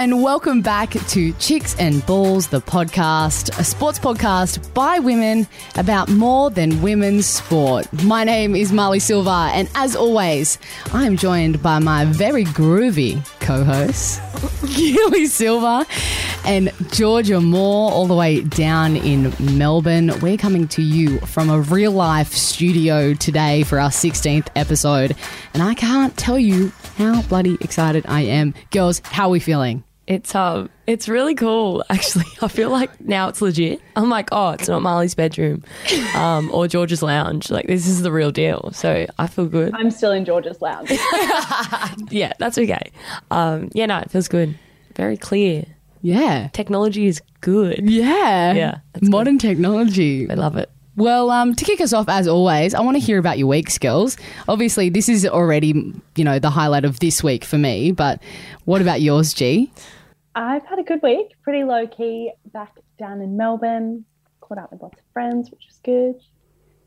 and welcome back to Chicks and Balls, the podcast, a sports podcast by women about more than women's sport. My name is Marlee Silva, and as always, I am joined by my very groovy co hosts, Keely Silva and Georgia Moore, all the way down in Melbourne. We're coming to you from a real life studio today for our 16th episode, and I can't tell you how bloody excited I am. Girls, how are we feeling? It's um, it's really cool. Actually, I feel like now it's legit. I'm like, oh, it's not Marlee's bedroom, um, or George's lounge. Like this is the real deal. So I feel good. I'm still in George's lounge. Yeah, that's okay. Um, yeah, no, it feels good. Very clear. Yeah. Technology is good. Yeah. Yeah, that's Modern technology. I love it. Well, um, to kick us off, as always, I want to hear about your week, skills. Obviously, this is already, you know, the highlight of this week for me. But what about yours, G? I've had a good week, pretty low key. Back down in Melbourne, caught up with lots of friends, which was good.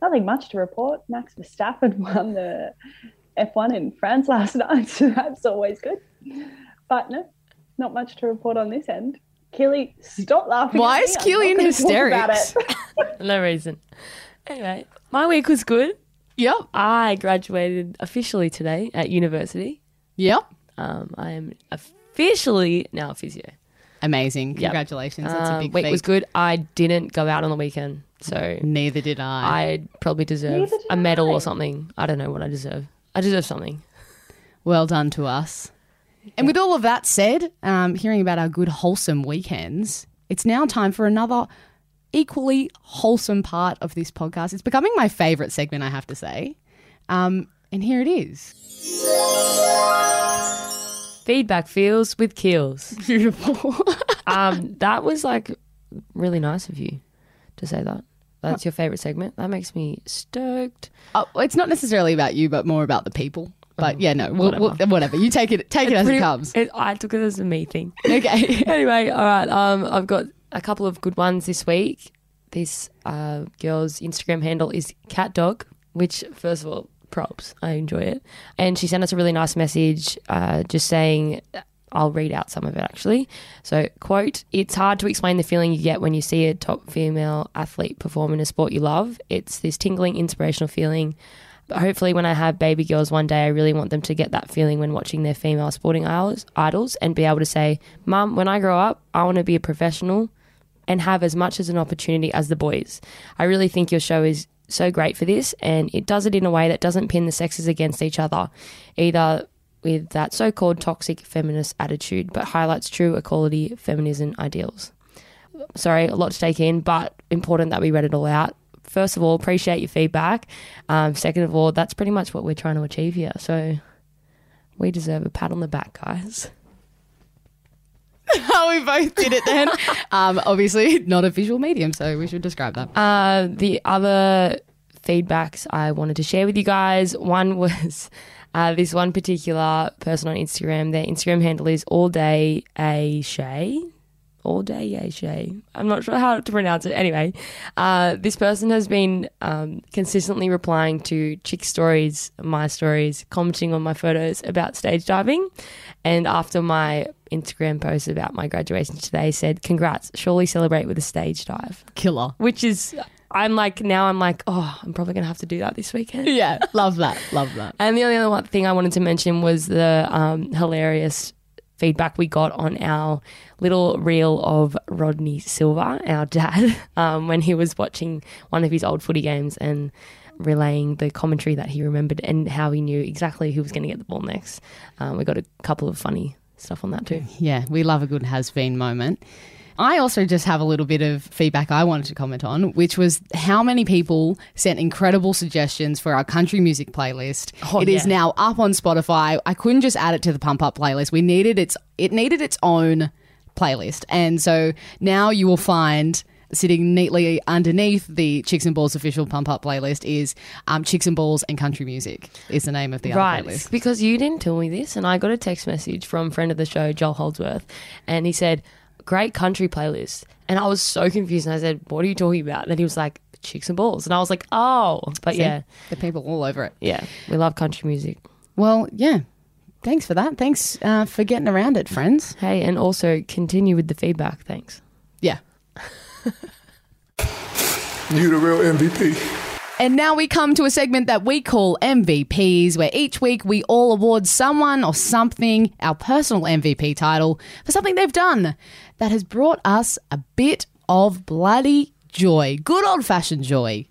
Nothing much to report. Max Verstappen won the F1 in France last night, so that's always good. But no, not much to report on this end. Keely, stop laughing. Why at is me. I'm Keely in gonna talk about hysterics? No reason. Anyway, my week was good. Yep. I graduated officially today at university. Yep. Um, I am officially now a physio. Amazing. Congratulations. That's a Um, big week feat. was good. I didn't go out on the weekend, so Neither did I. I probably deserve Neither did a medal I. or something. I don't know what I deserve. I deserve something. Well done to us. And with all of that said, um, hearing about our good, wholesome weekends, it's now time for another equally wholesome part of this podcast. It's becoming my favorite segment, I have to say. Um, and here it is. Feedback feels with Keels. Beautiful. Um, that was like really nice of you to say that. That's your favorite segment. That makes me stoked. oh, it's not necessarily about you, but more about the people. But yeah, no, we'll, whatever. whatever. You take it, take it as it comes. it- I took it as a me thing. Okay. anyway, all right. Um, I've got a couple of good ones this week. This uh, girl's Instagram handle is catdog, which first of all, props. I enjoy it. And she sent us a really nice message, uh, just saying. I'll read out some of it actually. So, quote, it's hard to explain the feeling you get when you see a top female athlete perform in a sport you love. It's this tingling, inspirational feeling. But hopefully, when I have baby girls one day, I really want them to get that feeling when watching their female sporting idols, and be able to say, Mum, when I grow up, I want to be a professional and have as much as an opportunity as the boys. I really think your show is so great for this, and it does it in a way that doesn't pin the sexes against each other, either with that so called toxic feminist attitude, but highlights true equality feminism ideals. Sorry, a lot to take in, but important that we read it all out. First of all, appreciate your feedback. Um, second of all, that's pretty much what we're trying to achieve here. So we deserve a pat on the back, guys. Oh, we both did it then. um, obviously, not a visual medium, so we should describe that. Uh, the other feedbacks I wanted to share with you guys one was uh, this one particular person on Instagram. Their Instagram handle is all day a shay. All day a shay. I'm not sure how to pronounce it. Anyway, uh, this person has been um, consistently replying to chick stories, my stories, commenting on my photos about stage diving. And after my Instagram post about my graduation today, said, Congrats, surely celebrate with a stage dive Killer. which is I'm like now I'm like oh I'm probably gonna have to do that this weekend. Yeah, love that. Love that. And the only other one thing I wanted to mention was the um, hilarious feedback we got on our little reel of Rodney Silva, our dad, um, when he was watching one of his old footy games and relaying the commentary that he remembered and how he knew exactly who was going to get the ball next. Um, we got a couple of funny stuff on that too. Yeah, we love a good has been moment. I also just have a little bit of feedback I wanted to comment on, which was how many people sent incredible suggestions for our country music playlist. Oh, It is yeah. now up on Spotify. I couldn't just add it to the pump up playlist. We needed its it needed its own playlist. And so now you will find sitting neatly underneath the Chicks and Balls official pump up playlist is um, Chicks and Balls and Country Music is the name of the Right, other playlist. because you didn't tell me this, and I got a text message from friend of the show, Joel Holdsworth, and he said, "Great country playlist," and I was so confused, and I said, "What are you talking about?" And he was like, "Chicks and balls," and I was like, "Oh," but See? yeah, The people all over it. yeah, we love country music. Well, yeah. Thanks for that. Thanks uh, for getting around it, friends. Hey, and also continue with the feedback. Thanks. Yeah. You the real MVP. And now we come to a segment that we call MVPs, where each week we all award someone or something our personal MVP title for something they've done that has brought us a bit of bloody joy. Good old fashioned joy.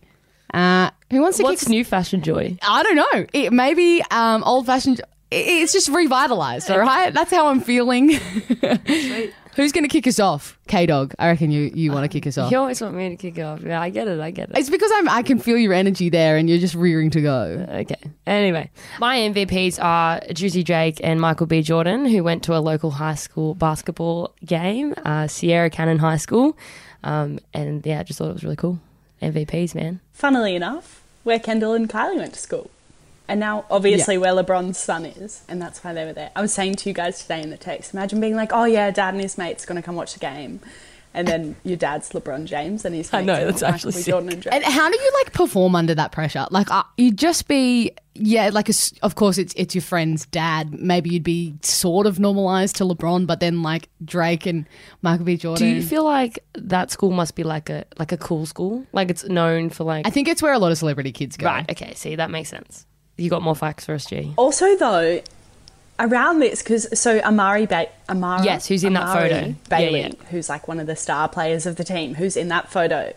Uh, who wants to What's kick? new fashion joy? I don't know. It, maybe um, old fashioned. It's just revitalized, all right? That's how I'm feeling. Who's going to kick us off? K Dog. I reckon you, you want to kick us off. You always want me to kick off. Yeah, I get it. I get it. It's because I'm, I can feel your energy there and you're just rearing to go. Okay. Anyway, my MVPs are Juicy Drake and Michael B. Jordan, who went to a local high school basketball game, uh, Sierra Canyon High School. Um, and yeah, I just thought it was really cool. MVPs, man. Funnily enough, where Kendall and Kylie went to school. And now, obviously, where LeBron's son is. And that's why they were there. I was saying to you guys today in the text imagine being like, oh, yeah, dad and his mate's going to come watch the game. And then your dad's LeBron James and his I know, that's actually sick. Jordan and And how do you like perform under that pressure? Like uh, you'd just be, yeah, like a s of course it's it's your friend's dad. Maybe you'd be sort of normalized to LeBron, but then like Drake and Michael B. Jordan. Do you feel like that school must be like a like a cool school? Like it's known for like I think it's where a lot of celebrity kids go. Right, okay, see that makes sense. You got more facts for us, G. Also, though, around this, because so Amari ba- Amara, Yes, who's in that Amari photo. Bailey, yeah. who's like one of the star players of the team, who's in that photo.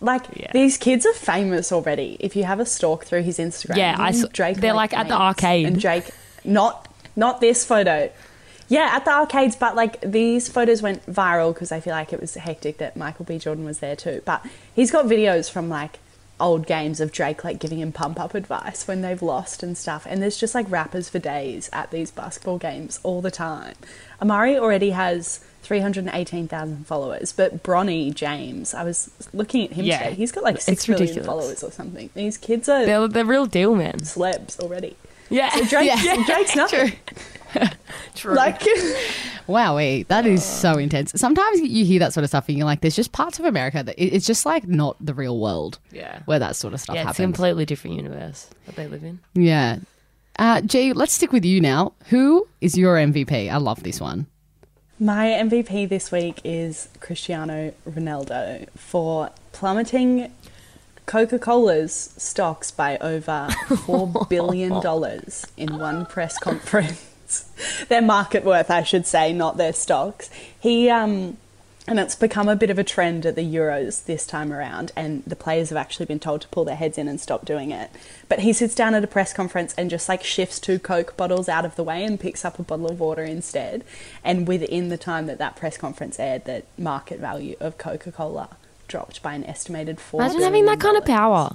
Like Yeah. these kids are famous already. If you have a stalk through his Instagram, Yeah, I saw- Drake. they're, like, at the arcade. and Drake, not not this photo. Yeah, at the arcades, but like these photos went viral because I feel like it was hectic that Michael B. Jordan was there too. But he's got videos from like old games of Drake like giving him pump up advice when they've lost and stuff. And there's just like rappers for days at these basketball games all the time. Amari already has 318,000 followers, but Bronny James, I was looking at him Yeah, today, he's got like 6 million followers or something. These kids are They're the real deal, man. celebs already. Yeah, Drake, Yeah. Drake's nothing. True. Like, Wowee, that is so intense. Sometimes you hear that sort of stuff and you're like, there's just parts of America that it- it's just like not the real world yeah, where that sort of stuff yeah, it's a happens. completely different universe that they live in. yeah. Uh, G, let's stick with you now. Who is your MVP? I love this one. My MVP this week is Cristiano Ronaldo for plummeting Coca Cola's stocks by over $4 billion in one press conference. their market worth, I should say, not their stocks. He, um, and it's become a bit of a trend at the Euros this time around, and the players have actually been told to pull their heads in and stop doing it. But he sits down at a press conference and just like shifts two Coke bottles out of the way and picks up a bottle of water instead. And within the time that that press conference aired, the market value of Coca Cola dropped by an estimated four. Imagine having that kind of power.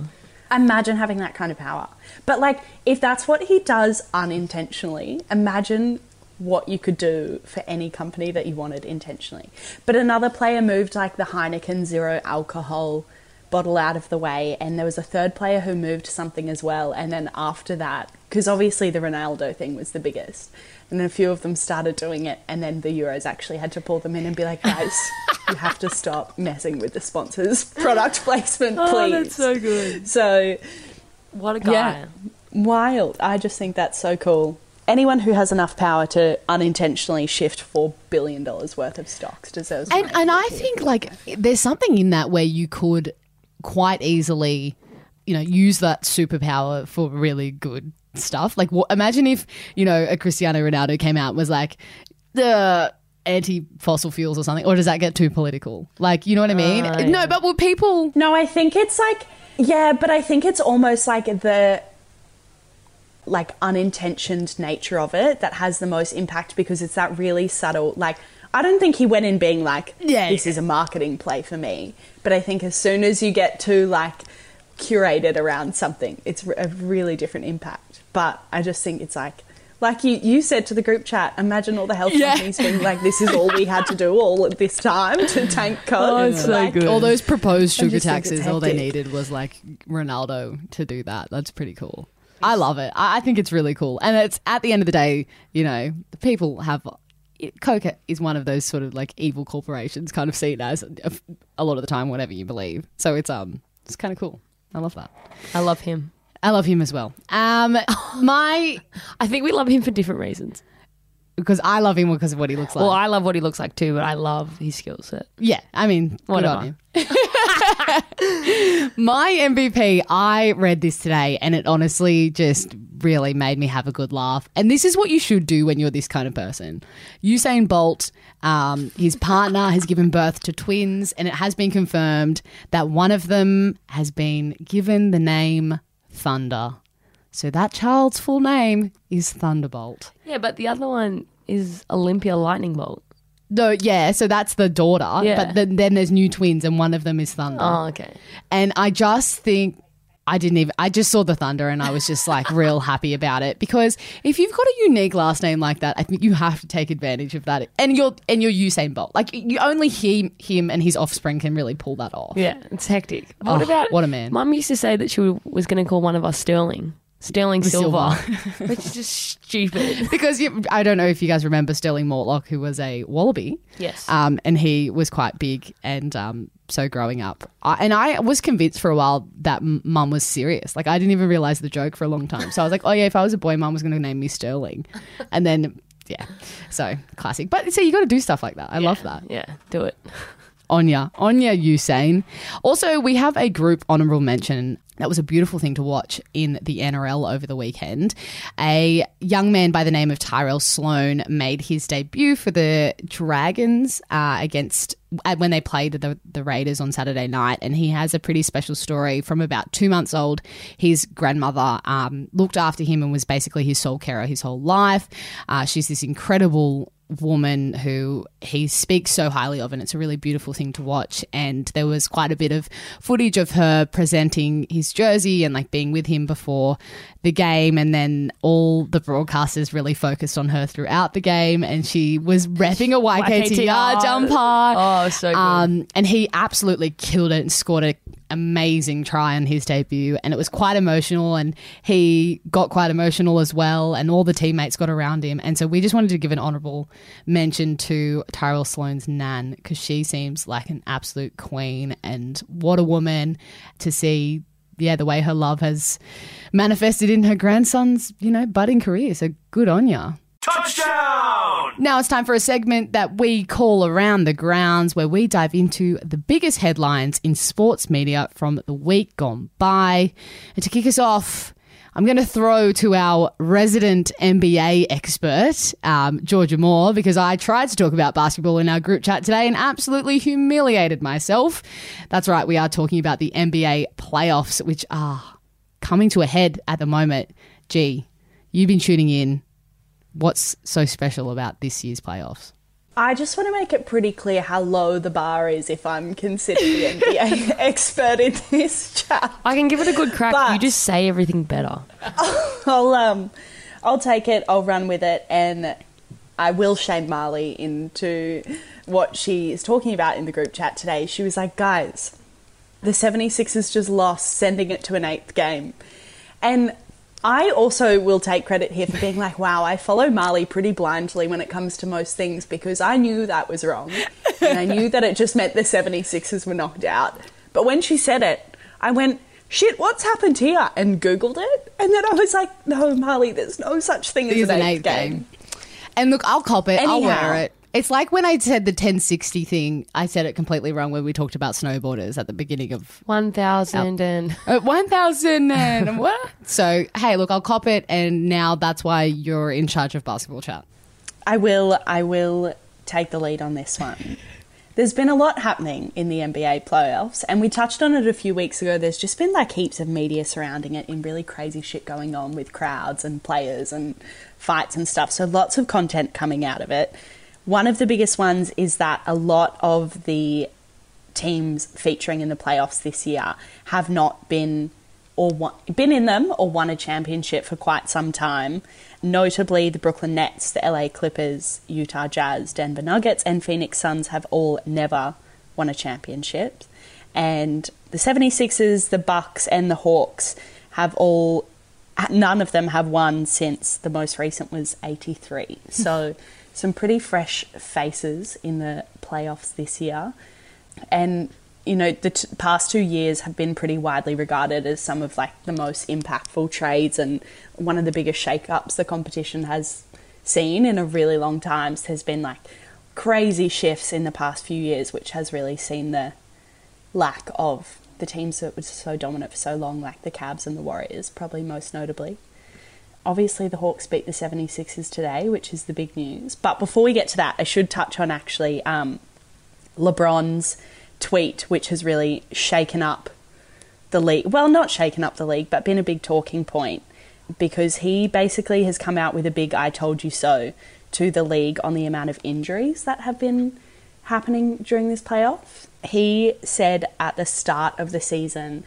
Imagine having that kind of power. But like, if that's what he does unintentionally, imagine what you could do for any company that you wanted intentionally. But another player moved like the Heineken zero alcohol bottle out of the way, and there was a third player who moved something as well. And then after that, because obviously the Ronaldo thing was the biggest, and then a few of them started doing it, and then the Euros actually had to pull them in and be like, guys, you have to stop messing with the sponsors' product placement, please. Oh, that's so good. So What a guy. yeah, wild. I just think that's so cool. Anyone who has enough power to unintentionally shift four billion dollars worth of stocks deserves. And and I think like there's something in that where you could quite easily, you know, use that superpower for really good stuff. Like, wha- imagine if you know a Cristiano Ronaldo came out and was like the anti-fossil fuels or something, or does that get too political? Like, you know what I mean? Uh, No, but would people? no, I think it's like yeah, but I think it's almost like the like unintentioned nature of it that has the most impact because it's that really subtle like I don't think he went in being like Yeah, this yeah. is a marketing play for me but I think as soon as you get too like curated around something it's a really different impact but I just think it's like like you, you said to the group chat, imagine all the health Yeah. companies being like, this is all we had to do all at this time to tank COVID. Oh, it's so Like, good. All those proposed sugar just think it's taxes, all they needed was like Ronaldo to do that. That's pretty cool. I love it. I I think it's really cool. And it's at the end of the day, you know, the people have. Coke is one of those sort of like evil corporations, kind of seen as a, a lot of the time, whatever you believe. So it's um, it's kind of cool. I love that. I love him. I love him as well. Um, my I think we love him for different reasons. because I love him because of what he looks like. Well, I love what he looks like too, but I love his skill set. yeah, I mean, good Whatever. on him. My MVP, I read this today and it honestly just really made me have a good laugh. And this is what you should do when you're this kind of person. Usain Bolt, um, his partner has given birth to twins, and it has been confirmed that one of them has been given the name Thunder. So that child's full name is Thunderbolt. Yeah, but the other one is Olympia Lightning Bolt. No, yeah, so that's the daughter, Yeah. but then, then there's new twins, and one of them is Thunder. Oh, okay. And I just think I didn't even I just saw the thunder and I was just like real happy about it because if you've got a unique last name like that, I think you have to take advantage of that. And you're and you're Usain Bolt. Like you only him him and his offspring can really pull that off. Yeah, it's hectic. What Oh, about what a man. Mum used to say that she was going to call one of us Sterling. Sterling Silver, which is just stupid. Because you, I don't know if you guys remember Stirling Mortlock, who was a wallaby. Yes. Um, and he was quite big. And um, so growing up, I, and I was convinced for a while that mum was serious. Like I didn't even realize the joke for a long time. So I was like, oh yeah, if I was a boy, mum was going to name me Sterling. And then, yeah. So classic. But see, you got to do stuff like that. I love that. Yeah, do it. Onya, Onya Usain. Also, we have a group honourable mention. That was a beautiful thing to watch in the NRL over the weekend. A young man by the name of Tyrell Sloan made his debut for the Dragons uh, against uh, when they played the, the Raiders on Saturday night, and he has a pretty special story from about two months old. His grandmother um, looked after him and was basically his sole carer his whole life. Uh, she's this incredible woman who he speaks so highly of, and it's a really beautiful thing to watch. And there was quite a bit of footage of her presenting his jersey and like being with him before the game, and then all the broadcasters really focused on her throughout the game, and she was repping a YKTR, YKTR. jumper. Oh, so good. Um, and he absolutely killed it and scored an amazing try on his debut. And it was quite emotional. And he got quite emotional as well. And all the teammates got around him. And so we just wanted to give an honourable mention to Tyrell Sloan's Nan because she seems like an absolute queen. And what a woman to see. Yeah, the way her love has manifested in her grandson's, you know, budding career. So good on ya. Touchdown! Now it's time for a segment that we call Around the Grounds, where we dive into the biggest headlines in sports media from the week gone by. And to kick us off, I'm going to throw to our resident NBA expert, um, Georgia Moore, because I tried to talk about basketball in our group chat today and absolutely humiliated myself. That's right, we are talking about the NBA playoffs, which are coming to a head at the moment. Gee, you've been tuning in. What's so special about this year's playoffs? I just want to make it pretty clear how low the bar is if I'm considered the NBA expert in this chat. I can give it a good crack. But- you just say everything better. I'll um, I'll take it. I'll run with it, and I will shame Marlee into what she is talking about in the group chat today. She was like, "Guys, the 76ers just lost, sending it to an eighth game," and I also will take credit here for being like, wow, I follow Marlee pretty blindly when it comes to most things because I knew that was wrong. and I knew that it just meant the 76ers were knocked out. But when she said it, I went, shit, what's happened here? And Googled it. And then I was like, no, Marlee, there's no such thing as is an eighth game. And look, I'll cop it. I'll wear it. It's like when I said the 1060 thing, I said it completely wrong when we talked about snowboarders at the beginning of 1,000 and. uh, 1000 and what? So, hey, look, I'll cop it. And now that's why you're in charge of basketball chat. I will I will take the lead on this one. There's been a lot happening in the NBA playoffs, and we touched on it a few weeks ago. There's just been like heaps of media surrounding it in really crazy shit going on with crowds and players and fights and stuff. So lots of content coming out of it. One of the biggest ones is that a lot of the teams featuring in the playoffs this year have not been or won, been in them or won a championship for quite some time. Notably, the Brooklyn Nets, the LA Clippers, Utah Jazz, Denver Nuggets, and Phoenix Suns have all never won a championship. And the 76ers, the Bucks, and the Hawks have all none of them have won since the most recent was 83. So some pretty fresh faces in the playoffs this year. And you know, the t- past two years have been pretty widely regarded as some of like the most impactful trades and one of the biggest shake-ups the competition has seen in a really long time. So there's been like crazy shifts in the past few years, which has really seen the lack of the teams that were so dominant for so long, like the Cavs and the Warriors, probably most notably. Obviously, the Hawks beat the 76ers today, which is the big news. But before we get to that, I should touch on actually um, LeBron's tweet, which has really shaken up the league. Well, not shaken up the league, but been a big talking point because he basically has come out with a big I told you so to the league on the amount of injuries that have been happening during this playoff. He said at the start of the season,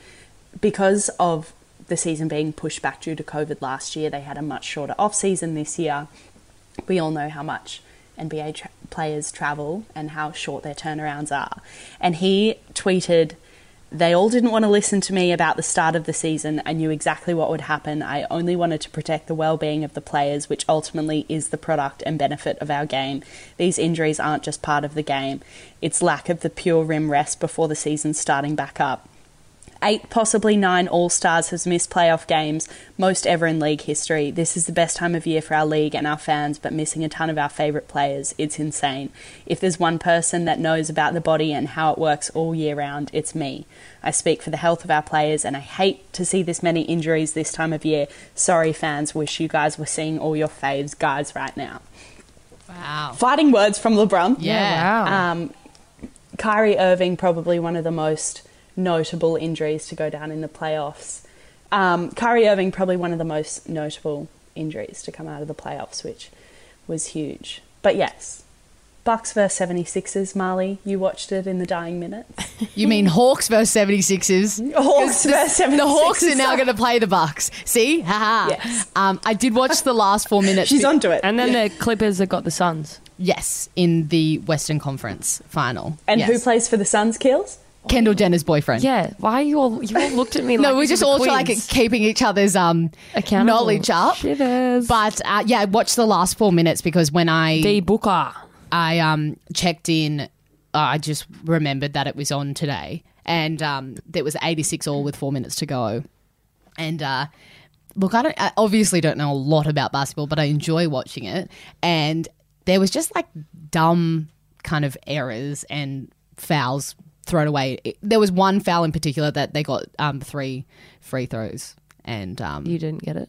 because of the season being pushed back due to COVID last year, they had a much shorter off season this year. We all know how much NBA tra- players travel and how short their turnarounds are. And he tweeted, They all didn't want to listen to me about the start of the season. I knew exactly what would happen. I only wanted to protect the well being of the players, which ultimately is the product and benefit of our game. These injuries aren't just part of the game, it's lack of the pure rim rest before the season starting back up eight, possibly nine All Stars has missed playoff games, most ever in league history. This is the best time of year for our league and our fans, but missing a ton of our favourite players. It's insane. If there's one person that knows about the body and how it works all year round, it's me. I speak for the health of our players, and I hate to see this many injuries this time of year. Sorry, fans. Wish you guys were seeing all your faves guys right now. Wow. Fighting words from LeBron. Yeah. Wow. Um, Kyrie Irving, probably one of the most notable injuries to go down in the playoffs. Um, Kyrie Irving, probably one of the most notable injuries to come out of the playoffs, which was huge. But yes, Bucks versus 76ers, Marlee, you watched it in the dying minutes. You mean Hawks versus 76ers? Hawks versus 76ers. The Hawks are now going to play the Bucks. See? Haha. Yes. Um, I did watch the last four minutes. She's onto it. and then the Clippers have got the Suns. Yes, in the Western Conference final. and Yes. who plays for the Suns, Keels? Kendall Jenner's boyfriend. Yeah. Why are you all you all looked at me like No, we're just all like keeping each other's um Accountable. knowledge up. But uh, yeah, watch the last four minutes because when I D Booker. I um checked in, uh, I just remembered that it was on today, and um there was eighty six all with four minutes to go, and uh. Look, I don't. I obviously don't know a lot about basketball, but I enjoy watching it. And there was just like dumb kind of errors and fouls thrown away. It- there was one foul in particular that they got um, three free throws, and um, You didn't get it.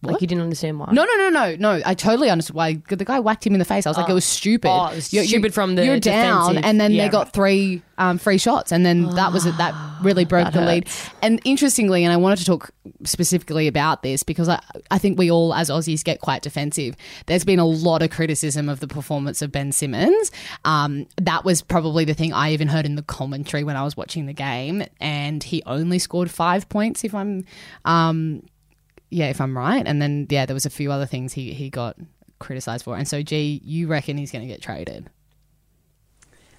What? Like you didn't understand why. no, no, no, no, no. I totally understood why the guy whacked him in the face. I was like, it was stupid. Oh, it was stupid from the you're down, defensive- and then yeah, they got right. three um, free shots, and then that was it. That really broke the lead. And interestingly, and I wanted to talk specifically about this because I, I think we all as Aussies get quite defensive. There's been a lot of criticism of the performance of Ben Simmons. Um, that was probably the thing I even heard in the commentary when I was watching the game, and he only scored five points. If I'm um, yeah, if I'm right. And then yeah, there was a few other things he he got criticized for. And so, G, you reckon he's going to get traded?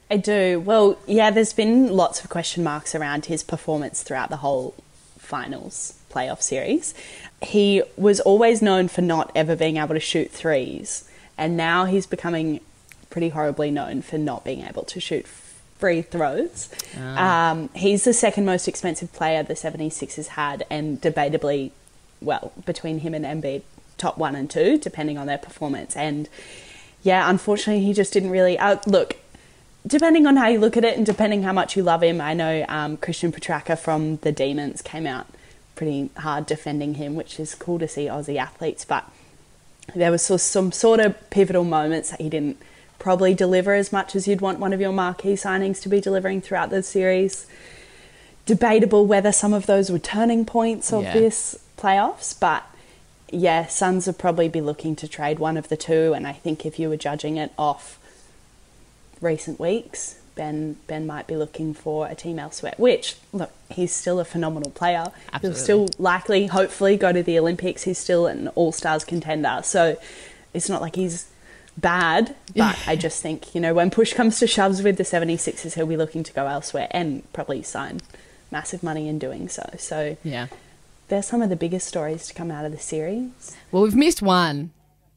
I do. Well, yeah, there's been lots of question marks around his performance throughout the whole finals playoff series. He was always known for not ever being able to shoot threes, and now he's becoming pretty horribly known for not being able to shoot free throws. Um, he's the second most expensive player the 76ers had, and debatably, well, between him and Embiid, top one and two, depending on their performance. And yeah, unfortunately, he just didn't really. Uh, look, depending on how you look at it and depending how much you love him, I know um, Christian Petracca from the Demons came out pretty hard defending him, which is cool to see Aussie athletes. But there was some sort of pivotal moments that he didn't probably deliver as much as you'd want one of your marquee signings to be delivering throughout the series. Debatable whether some of those were turning points of Yeah. this playoffs, but yeah, Suns would probably be looking to trade one of the two. And I think if you were judging it off recent weeks, Ben Ben might be looking for a team elsewhere. Which look, he's still a phenomenal player. Absolutely. He'll still likely, hopefully, go to the Olympics. He's still an All Stars contender. So it's not like he's bad. But I just think you know when push comes to shoves with the 76ers, he'll be looking to go elsewhere and probably sign massive money in doing so. So Yeah. They're some of the biggest stories to come out of the series. Well, we've missed one.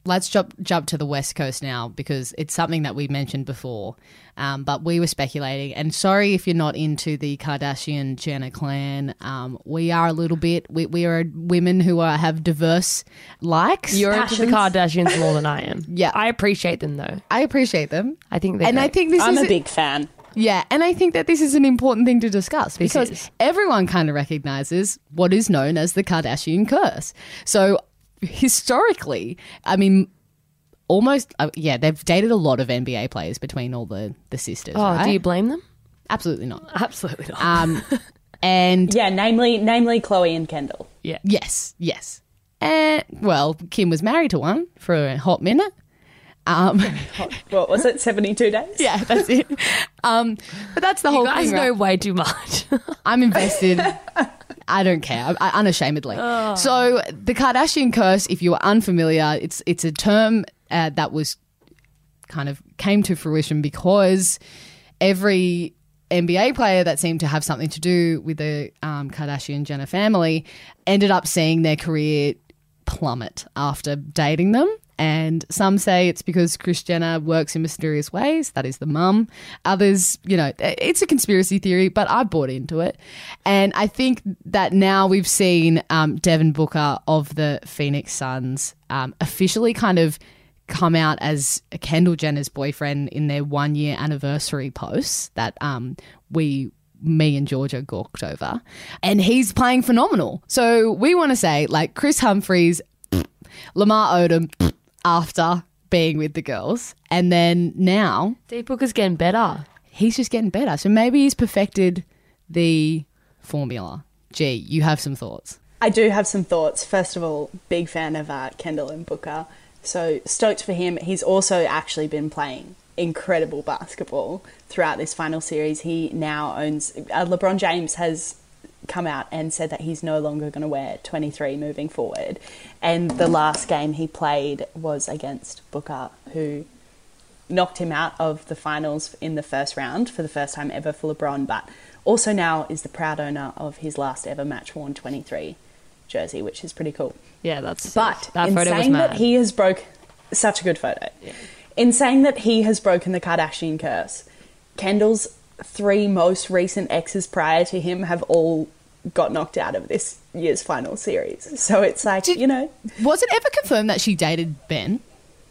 let's jump jump to the west coast now because it's something that we mentioned before. Um, but we were speculating, and sorry if you're not into the Kardashian Jenner clan. Um, we are a little bit. We, we are women who are have diverse likes. You're into the Kardashians more than I am. Yeah. I appreciate them though. I appreciate them, I think they're and I think this I'm is a big fan. Yeah, and I think that this is an important thing to discuss because everyone kind of recognizes what is known as the Kardashian curse. So historically, I mean, almost uh, yeah, they've dated a lot of NBA players between all the the sisters. Oh, right? do you blame them? Absolutely not. Absolutely not. Um, and Yeah, namely, namely Khloe and Kendall. yeah. yes, yes. And well, Kim was married to one for a hot minute. Um, What was it? Seventy-two days. yeah, that's it. Um, but that's the whole thing. You guys thing. know right? way too much. I'm invested. I don't care. I, I, unashamedly. So the Kardashian curse, if you are unfamiliar, it's it's a term uh, that was kind of came to fruition because every NBA player that seemed to have something to do with the um, Kardashian Jenner family ended up seeing their career plummet after dating them. And some say it's because Kris Jenner works in mysterious ways. That is the mum. Others, you know, it's a conspiracy theory, but I bought into it. And I think that now we've seen um, Devin Booker of the Phoenix Suns um, officially kind of come out as Kendall Jenner's boyfriend in their one year anniversary posts that um, we me and Georgia gawked over. And he's playing phenomenal. So we want to say, like, Kris Humphries, Lamar Odom, after being with the girls. And then now Deep Booker's getting better. he's just getting better. So maybe he's perfected the formula. Gee, you have some thoughts. I do have some thoughts. First of all, big fan of uh, Kendall and Booker. So stoked for him. He's also actually been playing incredible basketball throughout this final series. He now owns. Uh, LeBron James has come out and said that he's no longer going to wear 23 moving forward. And the last game he played was against Booker, who knocked him out of the finals in the first round for the first time ever for LeBron, but also now is the proud owner of his last ever match worn 23 jersey, which is pretty cool. Yeah, that's. But that in saying that he has broke such a good photo. In saying that he has broken the Kardashian curse, Kendall's three most recent exes prior to him have all got knocked out of this year's final series. So it's like, Did- you know, Was it ever confirmed that she dated Ben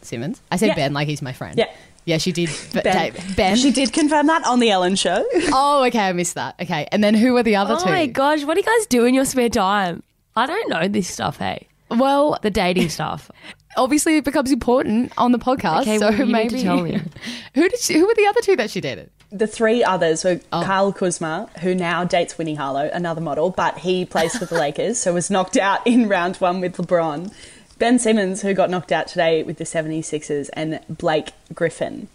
Simmons? I say Yeah. Ben like he's my friend. Yeah. Yeah, she did. b- Ben. Ben. She did confirm that on the Ellen show. Oh, okay, I missed that. Okay, and then who were the other Oh two? my gosh, what do you guys do in your spare time? I don't know this stuff, hey. Well, The dating stuff. obviously it becomes important on the podcast. Okay, so well, you need maybe to tell me. who did she, who were the other two that she dated? The three others were Oh. Kyle Kuzma, who now dates Winnie Harlow, another model, but he plays for the Lakers, so was knocked out in round one with LeBron. Ben Simmons, who got knocked out today with the 76ers, and Blake Griffin,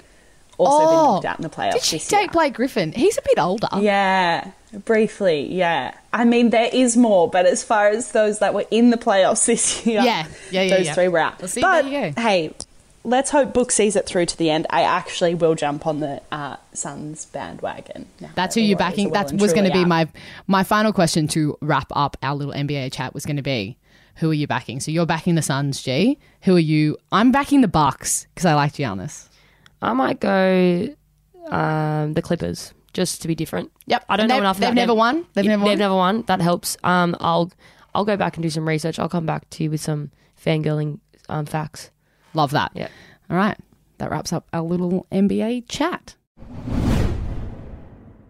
also been knocked oh. out in the playoffs Oh, Did she this date year. Blake Griffin? He's a bit older. Yeah, briefly, yeah. I mean, there is more, but as far as those that were in the playoffs this year, Yeah, yeah, yeah, those yeah. three were out. Well, see, but there you go. hey, let's hope Book sees it through to the end. I actually will jump on the uh, Suns bandwagon. now That's that who you're backing. well That was going to be out. my my final question to wrap up our little NBA chat. Was going to be, who are you backing? So you're backing the Suns, G. Who are you? I'm backing the Bucks because I like Giannis. I might go um, the Clippers just to be different. Yep. I don't know enough. they've never them. won? They've never won? They've never won. That helps. Um, I'll I'll go back and do some research. I'll come back to you with some fangirling um, facts. Love that. Yeah. All right. That wraps up our little NBA chat.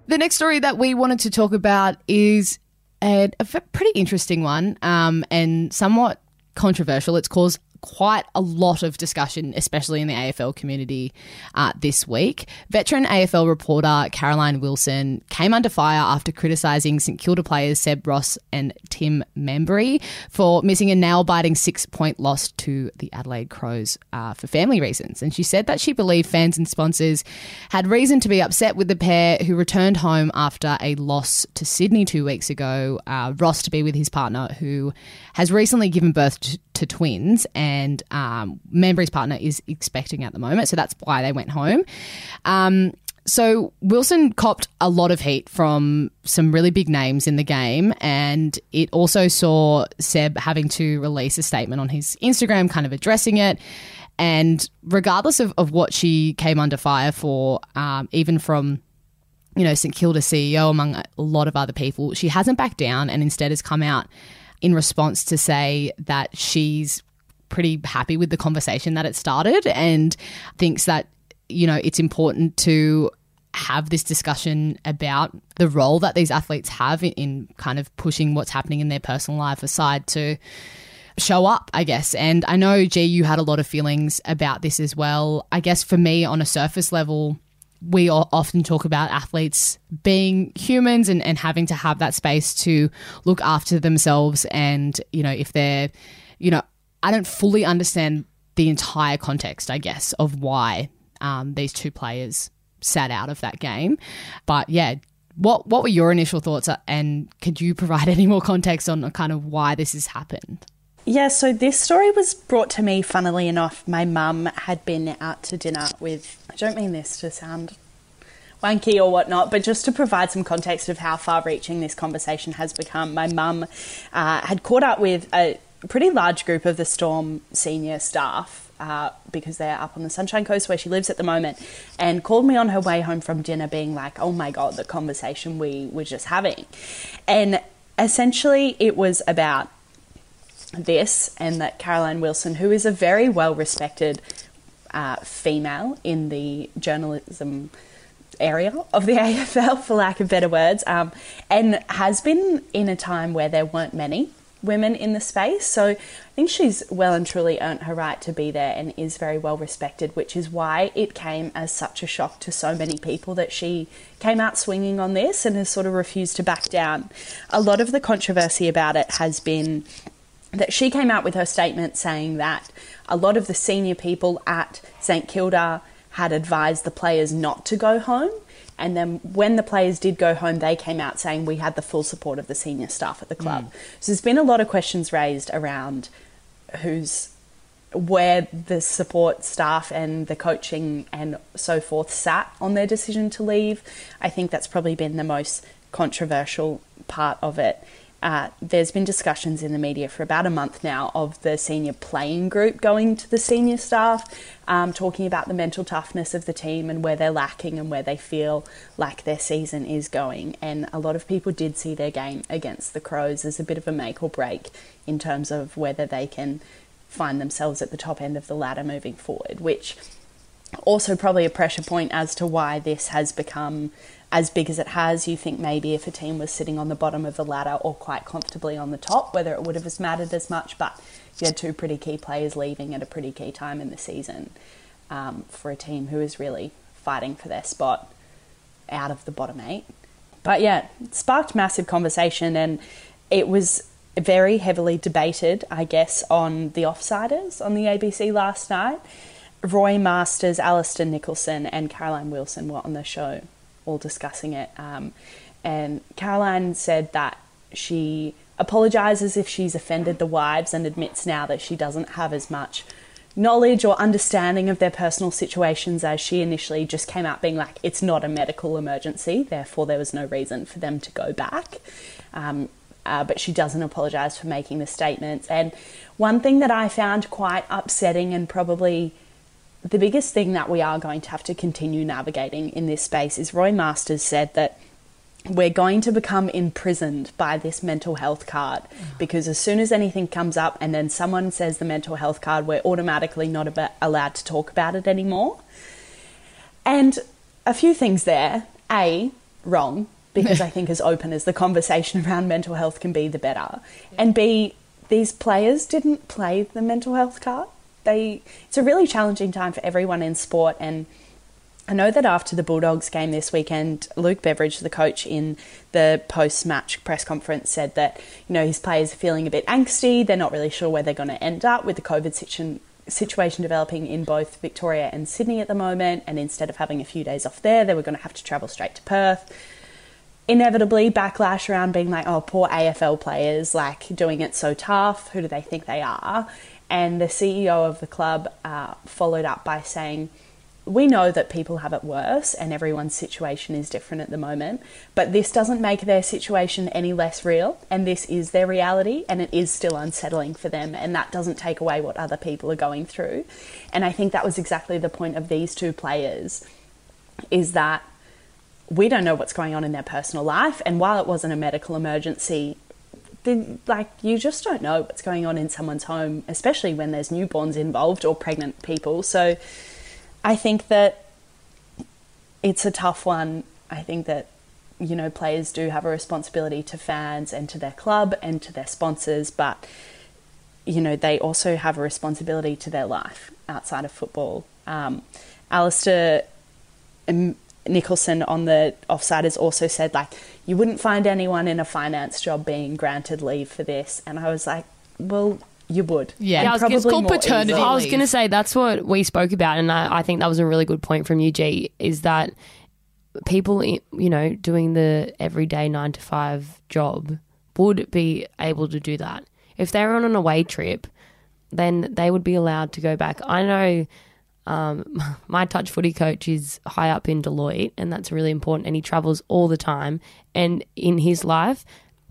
The next story that we wanted to talk about is a pretty interesting one um, and somewhat controversial. It's caused quite a lot of discussion, especially in the AFL community uh, this week. Veteran AFL reporter Caroline Wilson came under fire after criticising St Kilda players Seb Ross and Tim Membrey for missing a nail biting six point loss to the Adelaide Crows uh, for family reasons. And she said that she believed fans and sponsors had reason to be upset with the pair who returned home after a loss to Sydney two weeks ago. Uh, Ross to be with his partner, who has recently given birth to, to twins, and um, Membrey's partner is expecting at the moment, so that's why they went home. Um, So Wilson copped a lot of heat from some really big names in the game, and it also saw Seb having to release a statement on his Instagram, kind of addressing it. And regardless of, of what she came under fire for, um, even from you know St Kilda CEO among a lot of other people, she hasn't backed down and instead has come out in response to say that she's pretty happy with the conversation that it started and thinks that you know it's important to have this discussion about the role that these athletes have in, in kind of pushing what's happening in their personal life aside to show up, I guess. And I know, G, you had a lot of feelings about this as well. I guess for me, on a surface level, we often talk about athletes being humans and, and having to have that space to look after themselves. And, you know, if they're, you know, I don't fully understand the entire context, I guess, of why um, these two players sat out of that game. But yeah, what what were your initial thoughts, uh, and could you provide any more context on kind of why this has happened? Yeah, so this story was brought to me, funnily enough. My mum had been out to dinner with, I don't mean this to sound wanky or whatnot, but just to provide some context of how far reaching this conversation has become. My mum uh, had caught up with a pretty large group of the Storm senior staff uh, because they're up on the Sunshine Coast where she lives at the moment, and called me on her way home from dinner, being like, "Oh my god, the conversation we were just having," and essentially it was about this and that Caroline Wilson, who is a very well respected uh, female in the journalism area of the AFL, for lack of better words, um, and has been in a time where there weren't many women in the space. So I think she's well and truly earned her right to be there and is very well respected, which is why it came as such a shock to so many people that she came out swinging on this and has sort of refused to back down. A lot of the controversy about it has been that she came out with her statement saying that a lot of the senior people at St Kilda had advised the players not to go home and then when the players did go home, they came out saying we had the full support of the senior staff at the club. Mm. So there's been a lot of questions raised around who's where the support staff and the coaching and so forth sat on their decision to leave. I think that's probably been the most controversial part of it. Uh, there's been discussions in the media for about a month now of the senior playing group going to the senior staff, um, talking about the mental toughness of the team and where they're lacking and where they feel like their season is going. And a lot of people did see their game against the Crows as a bit of a make or break in terms of whether they can find themselves at the top end of the ladder moving forward, which also probably a pressure point as to why this has become as big as it has, you think maybe if a team was sitting on the bottom of the ladder or quite comfortably on the top, whether it would have mattered as much. But you had two pretty key players leaving at a pretty key time in the season um, for a team who is really fighting for their spot out of the bottom eight. But yeah, sparked massive conversation and it was very heavily debated, I guess, on the offsiders on the ABC last night. Roy Masters, Alistair Nicholson, and Caroline Wilson were on the show all discussing it. Um, and Caroline said that she apologizes if she's offended the wives and admits now that she doesn't have as much knowledge or understanding of their personal situations as she initially just came out being like, it's not a medical emergency, therefore there was no reason for them to go back. Um, uh, but she doesn't apologize for making the statements. And one thing that I found quite upsetting and probably the biggest thing that we are going to have to continue navigating in this space is Roy Masters said that we're going to become imprisoned by this mental health card because as soon as anything comes up and then someone says the mental health card, we're automatically not allowed to talk about it anymore. And a few things there. A, wrong, because I think as open as the conversation around mental health can be, the better. And B, these players didn't play the mental health card they it's a really challenging time for everyone in sport and I know that after the Bulldogs game this weekend, Luke Beveridge, the coach in the post match press conference, said that, you know, his players are feeling a bit angsty. They're not really sure where they're going to end up with the COVID situation, situation developing in both Victoria and Sydney at the moment. And instead of having a few days off there, they were going to have to travel straight to Perth. Inevitably, backlash around being like, oh, poor AFL players, like doing it so tough. Who do they think they are? And the CEO of the club uh, followed up by saying, we know that people have it worse and everyone's situation is different at the moment, but this doesn't make their situation any less real. And this is their reality and it is still unsettling for them. And that doesn't take away what other people are going through. And I think that was exactly the point of these two players is that we don't know what's going on in their personal life. And while it wasn't a medical emergency, the, like you just don't know what's going on in someone's home, especially when there's newborns involved or pregnant people. So I think that it's a tough one. I think that you know players do have a responsibility to fans and to their club and to their sponsors, but you know they also have a responsibility to their life outside of football. Um, Alistair Nicholson on the offside has also said like you wouldn't find anyone in a finance job being granted leave for this, and I was like, well, you would. Yeah, Yeah, I was gonna- it's called paternity easily. I was going to say that's what we spoke about, and I, I think that was a really good point from UG. Is that people, you know, doing the everyday nine to five job would be able to do that if they're on an away trip. Then they would be allowed to go back. I know um, my touch footy coach is high up in Deloitte, and that's really important. And he travels all the time. And in his life,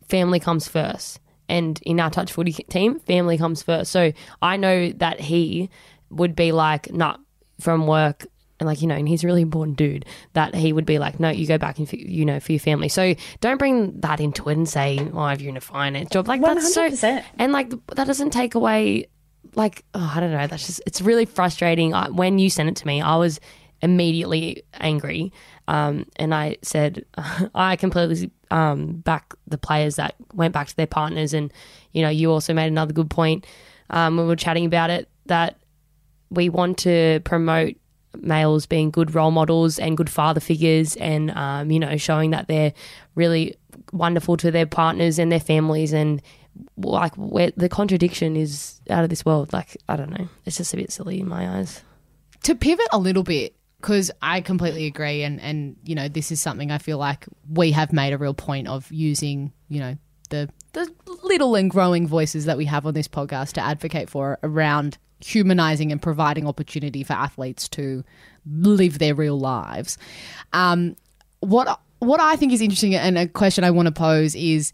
family comes first. And in our touch footy team, family comes first. So I know that he would be like, nah, from work. And like, you know, and he's a really important dude that he would be like, no, you go back and, you know, for your family. So don't bring that into it and say, oh, if you're in a finance job. Like, that's so, 100%. and like, that doesn't take away like oh, I don't know. That's just it's really frustrating. I, when you sent it to me, I was immediately angry, um, and I said I completely um, back the players that went back to their partners, and you know you also made another good point um, when we were chatting about it that we want to promote males being good role models and good father figures and um, you know showing that they're really wonderful to their partners and their families and like where the contradiction is out of this world. Like i don't know. It's just a bit silly in my eyes. To pivot a little bit because I completely agree, and and you know this is something I feel like we have made a real point of using, you know, the the little and growing voices that we have on this podcast to advocate for around humanizing and providing opportunity for athletes to live their real lives. Um, what what I think is interesting and a question I want to pose is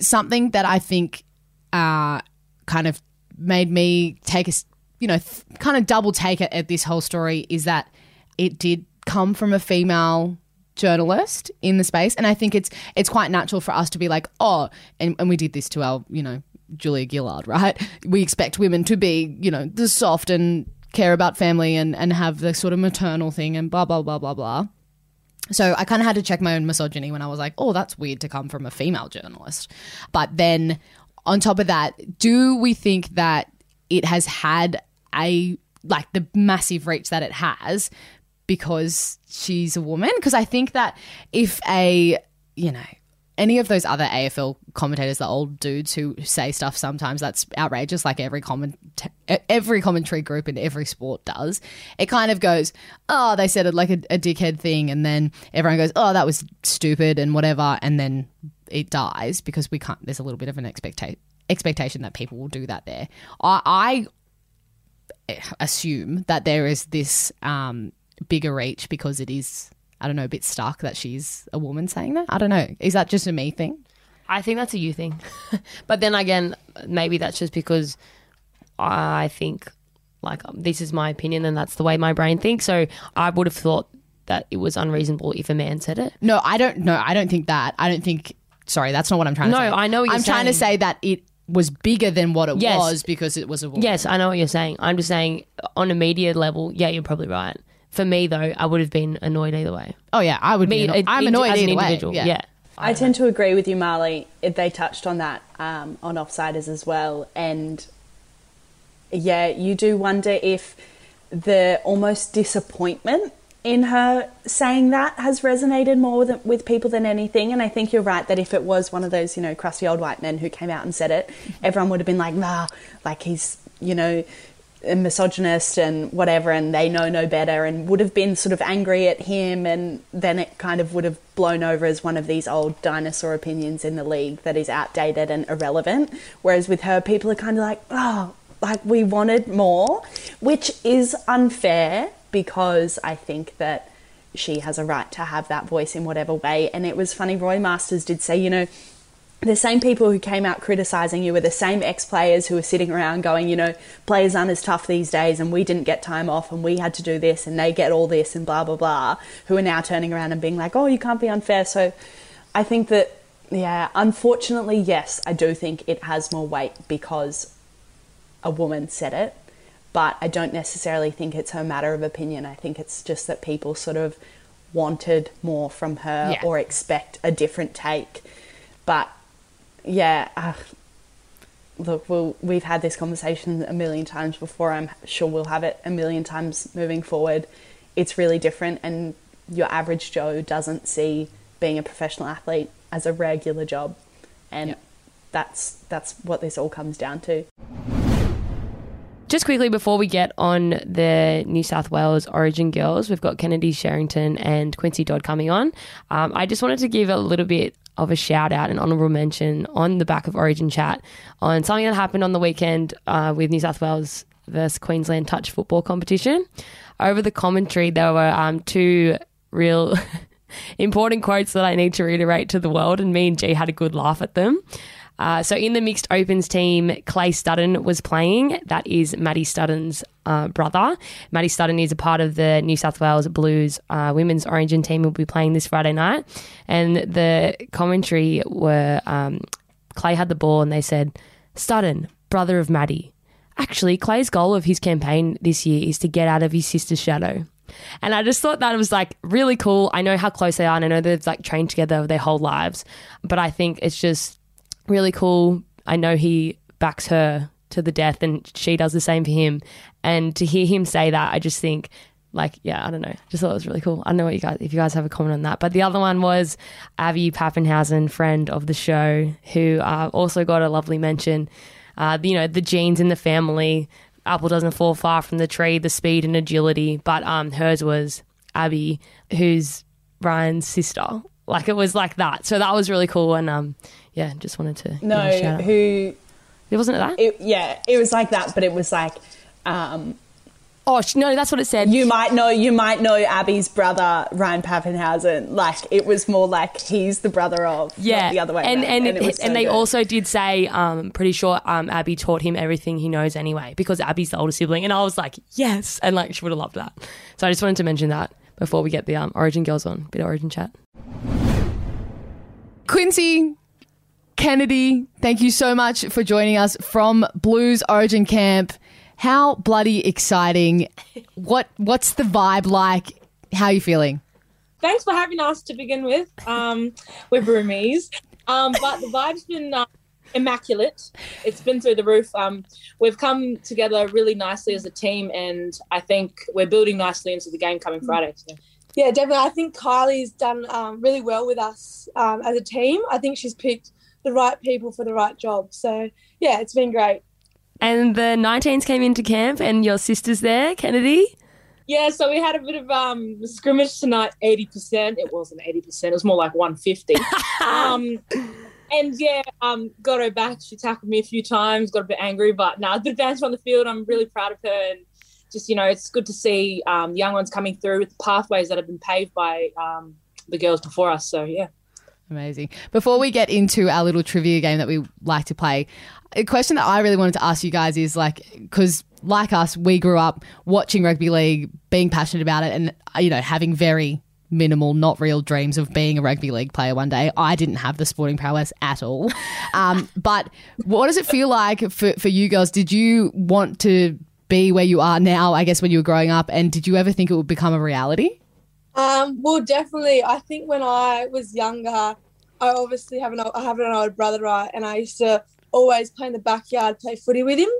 something that I think uh, kind of made me take a, you know th- kind of double take it at this whole story is that it did come from a female journalist in the space. And I think it's it's quite natural for us to be like oh and, and we did this to our you know Julia Gillard right? We expect women to be you know the soft and care about family and and have the sort of maternal thing and blah blah blah blah blah so I kind of had to check my own misogyny when I was like, oh, that's weird to come from a female journalist. But then on top of that, do we think that it has had a like the massive reach that it has because she's a woman? Because I think that if a, you know, any of those other AFL commentators, the old dudes who say stuff sometimes that's outrageous, like every comment, every commentary group in every sport does. It kind of goes, oh, they said it like a, a dickhead thing, and then everyone goes, oh, that was stupid and whatever, and then it dies because we can't. There's a little bit of an expectation expectation that people will do that there. I, I assume that there is this um, bigger reach because it is. I don't know, a bit stuck that she's a woman saying that. I don't know. Is that just a me thing? i think that's a you thing but then again maybe that's just because i think like um, this is my opinion and that's the way my brain thinks so i would have thought that it was unreasonable if a man said it No, I don't. No, I don't think that. I don't think. Sorry, that's not what I'm trying to No, say. I know what you're I'm trying to say that it was bigger than what it Yes. was because it was a woman. Yes, I know what you're saying. I'm just saying on a media level, yeah, you're probably right. For me though, I would have been annoyed either way. Oh yeah, I would Me, be. Anno- I'm annoyed as an either way. individual. Yeah. yeah. I tend to agree with you, Marlee. They touched on that um, on Offsiders as well. And yeah, you do wonder if the almost disappointment in her saying that has resonated more with, with people than anything. And I think you're right that if it was one of those, you know, crusty old white men who came out and said it, everyone would have been like, nah, like he's, you know, a misogynist and whatever, and they know no better, and would have been sort of angry at him, and then it kind of would have blown over as one of these old dinosaur opinions in the league that is outdated and irrelevant. Whereas with her, people are kind of like, oh, like we wanted more, which is unfair because I think that she has a right to have that voice in whatever way. And it was funny, Roy Masters did say, you know, the same people who came out criticizing you were the same ex players who were sitting around going, you know, players aren't as tough these days and we didn't get time off and we had to do this and they get all this and blah, blah, blah, who are now turning around and being like, oh, you can't be unfair. So I think that, yeah, unfortunately, yes, I do think it has more weight because a woman said it. But I don't necessarily think it's her matter of opinion. I think it's just that people sort of wanted more from her Yeah. or expect a different take. But yeah, uh, look, we'll, we've had this conversation a million times before. I'm sure we'll have it a million times moving forward. It's really different, and your average Joe doesn't see being a professional athlete as a regular job, and that's that's what this all comes down to. Just quickly before we get on the New South Wales Origin girls, we've got Kennedy Cherrington and Quincy Dodd coming on. Um, I just wanted to give a little bit of a shout out and honourable mention on the back of Origin Chat on something that happened on the weekend uh, with New South Wales versus Queensland touch football competition. Over the commentary, there were um, two real important quotes that I need to reiterate to the world, and me and G had a good laugh at them. Uh, so in the mixed opens team, Clay Studdon was playing. That is Maddie Studdon's uh, brother. Maddie Studdon is a part of the New South Wales Blues uh, women's origin team. Will be playing this Friday night, and the commentary were um, Clay had the ball, and they said, "Studdon, brother of Maddie." Actually, Clay's goal of his campaign this year is to get out of his sister's shadow. And I just thought that was like really cool. I know how close they are and I know they've like trained together their whole lives, but I think it's just really cool. I know he backs her to the death and she does the same for him. And to hear him say that, I just think like, yeah, I don't know. Just thought it was really cool. I don't know what you guys, if you guys have a comment on that. But the other one was Abby Pappenhausen, friend of the show, who uh, also got a lovely mention. Uh, you know, the genes in the family, apple doesn't fall far from the tree, the speed and agility. But um, hers was Abby, who's Ryan's sister. Like it was like that. So that was really cool. And um, yeah, just wanted to No, out. who It wasn't that? it, yeah, it was like that, but it was like um, oh no, that's what it said. you might know you might know Abby's brother Ryan Pappenhausen. Like it was more like he's the brother of, yeah, the other way. and around. and it was so and they good. also did say, um, pretty sure um, Abby taught him everything he knows anyway because Abby's the older sibling, and I was like, yes, and like she would have loved that. So I just wanted to mention that before we get the um, Origin girls on, bit of Origin chat. Quincy, Kennedy, thank you so much for joining us from Blues Origin Camp. How bloody exciting! What what's the vibe like? How are you feeling? thanks for having us to begin with. Um, we're roomies, um, but the vibe's been uh, immaculate. It's been through the roof. Um, we've come together really nicely as a team, and I think we're building nicely into the game coming Friday. So. Yeah, definitely. I think Kylie's done um, really well with us um, as a team. I think she's picked the right people for the right job. So, yeah, it's been great. And the 19s came into camp, and your sister's there, Kennedy. Yeah, so we had a bit of um, scrimmage tonight. Eighty percent. It wasn't eighty percent. It was more like one fifty. um, and yeah, um, got her back. She tackled me a few times. Got a bit angry, but now a bit of banter on the field. I'm really proud of her, and just you know, it's good to see um, young ones coming through with pathways that have been paved by um, the girls before us. So yeah. Amazing. Before we get into our little trivia game that we like to play, a question that I really wanted to ask you guys is like, because like us, we grew up watching rugby league, being passionate about it, and you know, having very minimal, not real dreams of being a rugby league player one day. I didn't have the sporting prowess at all. Um, but what does it feel like for, for you girls? Did you want to be where you are now, I guess, when you were growing up? And did you ever think it would become a reality? Um, well, definitely. I think when I was younger, I obviously have an I have an older brother, right? And I used to always play in the backyard, play footy with him.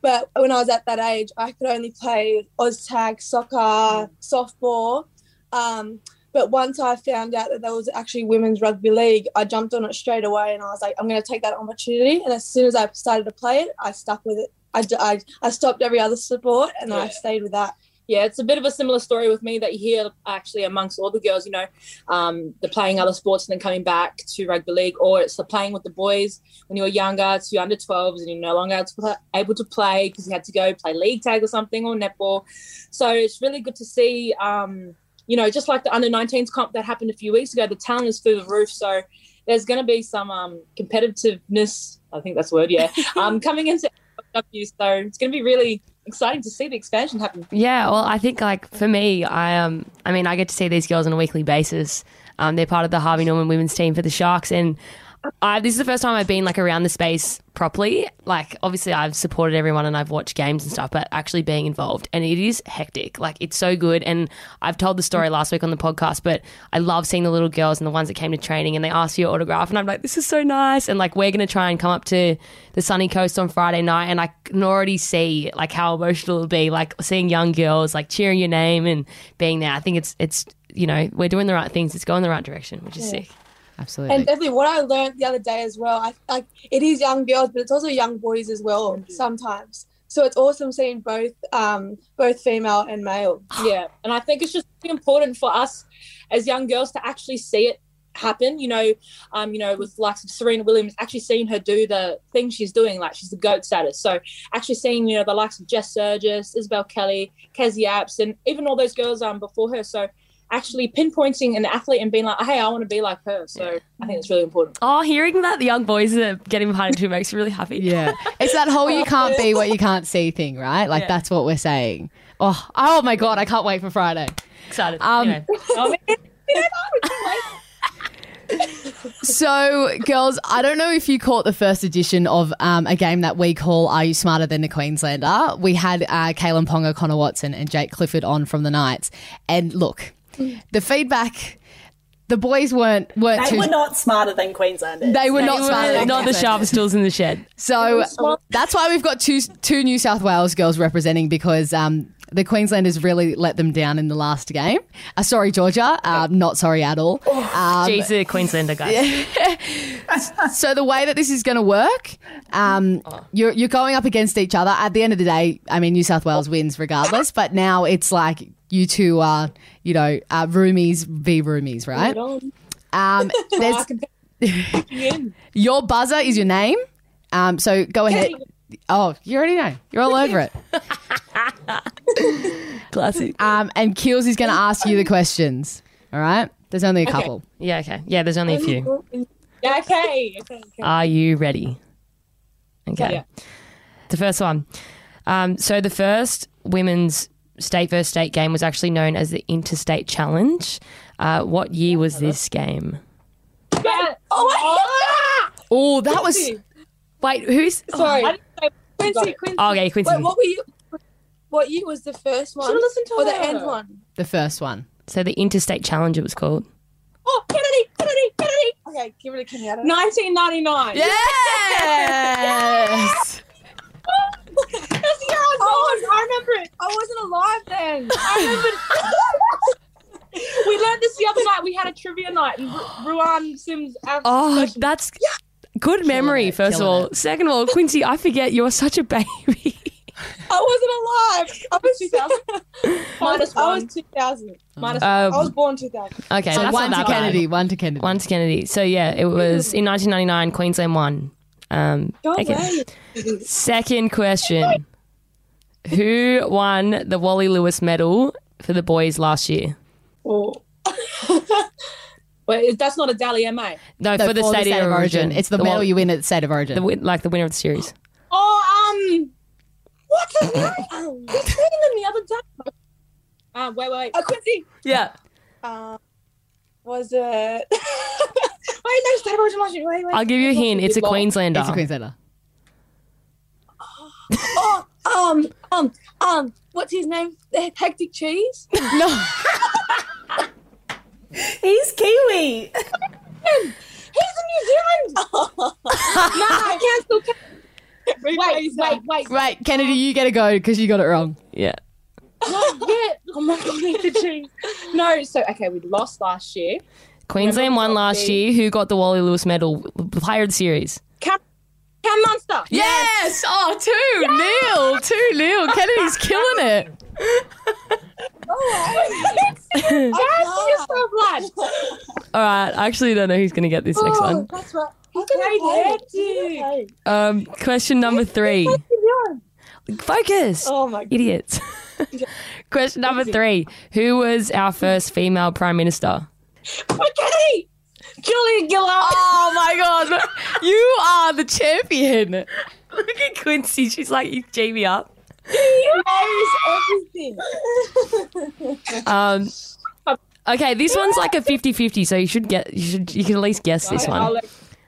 But when I was at that age, I could only play Oz tag, soccer, softball. Um, but once I found out that there was actually women's rugby league, I jumped on it straight away, and I was like, I'm going to take that opportunity. And as soon as I started to play it, I stuck with it. I, I, I stopped every other sport, and I stayed with that. yeah, it's a bit of a similar story with me that you hear actually amongst all the girls. You know, um, they're playing other sports and then coming back to rugby league, or it's the playing with the boys when you were younger to under 12s and you're no longer able to play, able to play because you had to go play league tag or something or netball. So it's really good to see. Um, you know, just like the under 19s comp that happened a few weeks ago, the talent is through the roof. So there's going to be some um, competitiveness. I think that's the word. Yeah, um, coming into FW. So it's going to be really exciting to see the expansion happen. Yeah, well, I think like for me, I um, I mean, I get to see these girls on a weekly basis. Um, they're part of the Harvey Norman women's team for the Sharks, and I, this is the first time I've been like around the space properly. Like, obviously, I've supported everyone and I've watched games and stuff, but actually being involved, and it is hectic. Like, it's so good. And I've told the story last week on the podcast, but I love seeing the little girls and the ones that came to training and they ask for your autograph, and I'm like, this is so nice. And like, we're gonna try and come up to the sunny coast on Friday night, and I can already see like how emotional it'll be, like seeing young girls like cheering your name and being there. I think it's it's you know we're doing the right things. It's going the right direction, which is sick. Absolutely. And definitely, what I learned the other day as well, I like it is young girls, but it's also young boys as well sometimes. So it's awesome seeing both, um, both female and male. Yeah, and I think it's just really important for us as young girls to actually see it happen. You know, um, you know, with likes of Serena Williams, actually seeing her do the thing she's doing, like she's the goat status. So actually seeing, you know, the likes of Jess Sergis, Isabelle Kelly, Kezie Apps, and even all those girls um before her. So actually pinpointing an athlete and being like, hey, I want to be like her. So I think it's really important. Oh, hearing that the young boys are getting behind it too makes me really happy. Yeah. It's that whole you can't be what you can't see thing, right? Like Yeah. that's what we're saying. Oh, oh my god, I can't wait for Friday. excited. Um, Anyway. Oh. So, girls, I don't know if you caught the first edition of um, a game that we call "Are You Smarter Than the Queenslander?" We had uh, Kalyn Ponga, Connor Watson, and Jake Clifford on from the Knights, and look, the feedback. The boys weren't weren't They too. were not smarter than Queenslanders. they were not They smarter. than not the Queenslanders. sharpest tools in the shed. So that's why we've got two two New South Wales girls representing because um, the Queenslanders really let them down in the last game. Uh, sorry, Georgia. Uh, not sorry at all. Um, Jeez, the Queenslander guys. so the way that this is going to work, um, you're you're going up against each other. At the end of the day, I mean, New South Wales wins regardless. But now it's like you two are, you know, uh, roomies v roomies, right? Um, there's I can pick you in. your buzzer is your name. Um, so go ahead. Oh, you already know. You're all over it. Classic. Um, and Keels is going to ask you the questions. All right. There's only a couple. Yeah, okay. Yeah, there's only a few. Yeah, okay. okay, okay. Are you ready? Okay. Yeah. The first one. Um, so the first women's state versus state game was actually known as the Interstate Challenge. Uh, what year was this game? Yeah. Oh, Oh, that was. Wait, who's? Oh, sorry. I didn't say Quincy, Quincy. Oh, okay, Quincy. Wait, what were you? What year was the first one? Should've listened to or the end one? The first one. So the Interstate Challenge it was called. Oh, Kennedy, Kennedy, Kennedy. Okay, give it a Kenyatta. 1999. Yes. That's the year I was born. I remember it. I wasn't alive then. I remember. we learned this the other night. We had a trivia night, and Ru- Ruan Sims. asked Oh, questions. that's good memory, it, first of killing all. Second of all, Quincy, I forget you're such a baby. I wasn't alive. I was 2000. Minus I was 2000. Minus Um, I was born 2000. okay, So that's one not to that bad. Kennedy. One to Kennedy. One to Kennedy. So yeah, it was in 1999. Queensland won. Um, Go okay. away. Second question: Who won the Wally Lewis Medal for the boys last year? Oh. Wait, that's not a Dally MA. No, No, for the state, of origin. It's the, medal Wally- you win at the state of origin. the win- like the winner of the series. Oh, um, what's his name? Who's saying them the other day? Uh, wait, wait. Uh, Quincy. Yeah. Uh, was it? wait, no, state of origin last year. Wait, wait. I'll give you a hint. It's a Queenslander. it's a Queenslander. Oh, um, um, um, what's his name? The Hectic Cheese? No. He's Kiwi. He's in New Zealand. no, I cancel. Wait, wait, wait, wait. Right, Kennedy, you get a go because you got it wrong. Yeah. No, yeah. Oh my god, need the cheese. No, so okay, we lost last year. Queensland won last year. Who got the Wally Lewis Medal? Player of the series. Cam, Cam Munster. Yes! Oh, two nil. Two nil. Kennedy's killing it. Oh, Jazz, you're so blood. All right, I actually don't know who's going to get this next one. That's right. He's Okay, gonna. Um, question number three. Focus, Oh my god. idiots. question number three. Who was our first female prime minister? Okay. Julia Gillard. Oh my god, you are the champion. Look at Quincy. She's like, you G me up. He knows everything. Um, okay, this one's like a 50-50, so you should get you should you can at least guess this one. All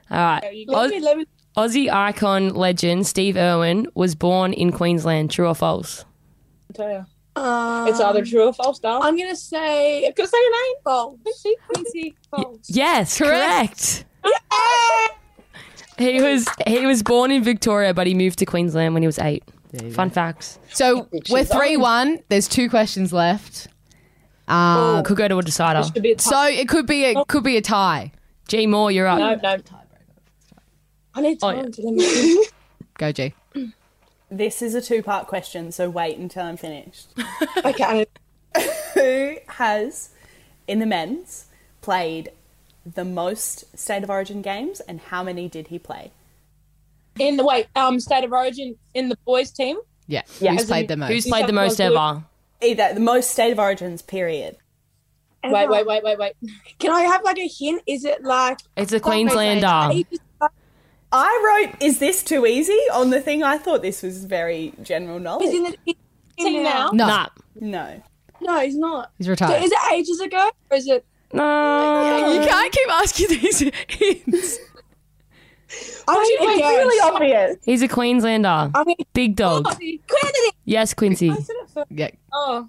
right. Oz- me, let me Aussie icon legend Steve Irwin was born in Queensland. True or false? tell you. Um, It's either true or false, darling. I'm gonna say Can I say your name? false. Quincy. Quincy. False. Yes, correct. Correct. He was he was born in Victoria, but he moved to Queensland when he was eight. Fun facts. So we're three one. There's two questions left. Um, Could go to a decider. Should be a so it could be a could be a tie. G Moore, you're up. No, no. I need Oh, time yeah. to let me. Go G. This is a two part question, so wait until I'm finished. okay. Who has, in the men's, played the most State of Origin games and how many did he play? In the wait, um, state of origin in the boys team. Yeah, Yeah. who's As played in- the most? Who's played the most ever? Either the most State of Origins, period. Wait, wait, wait, wait, wait. Can I have like a hint? Is it like It's a Queenslander. I wrote, is this too easy on the thing? I thought this was very general Is knowledge. in the in Team now. no, Nah. No. No, he's not. he's So retired. is it ages ago or is it? No. you can't keep asking these hints. I need It's guess. really obvious. He's a Queenslander. I mean, Big dog. Oh, Quincy. Yes, Quincy. Yeah, Oh,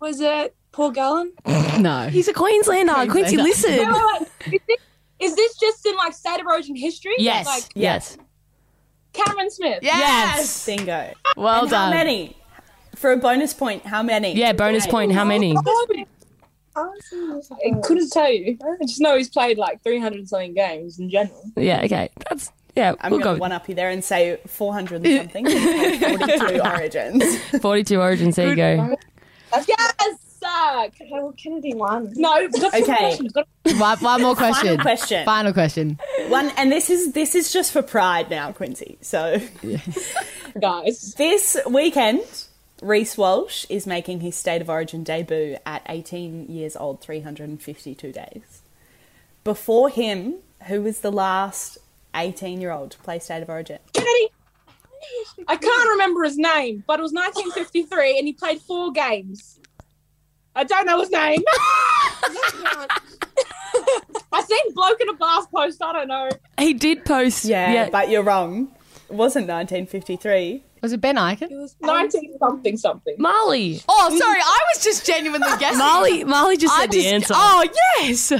Was it Paul Gallen? no. He's a Queenslander. Quincy, Queenslander. listen. wait, wait, wait. Is this, is this just in like state of origin history? Yes. Like yes. Cameron Smith. Yes. Bingo. Well and done. How many? For a bonus point, how many? Yeah, bonus point. How many? I couldn't tell you. I just know he's played like 300 and something games in general. Yeah, okay. That's yeah, I'm we'll going go to one up you there and say 400 and something. 42 origins. 42 origins. There you go. Yes! Suck! Well, Kennedy won. No, we've got Okay. questions. We've got- One, one more question. Final question. Final question. One, and this is this is just for pride now, Quincy. So guys. this weekend, Reece Walsh is making his State of Origin debut at 18 years old, 352 days. Before him, who was the last 18 year old to play State of Origin? Kennedy! I can't remember his name, but it was 1953 and he played four games. I don't know his name. I seen bloke in a bath post. I don't know. He did post. Yeah, Yeah, but you're wrong. It wasn't 1953. Was it Ben Ikin? It was 19 something something. Marlee. Oh, sorry. I was just genuinely guessing. Marlee. Marlee just I said the just- answer. Oh yes.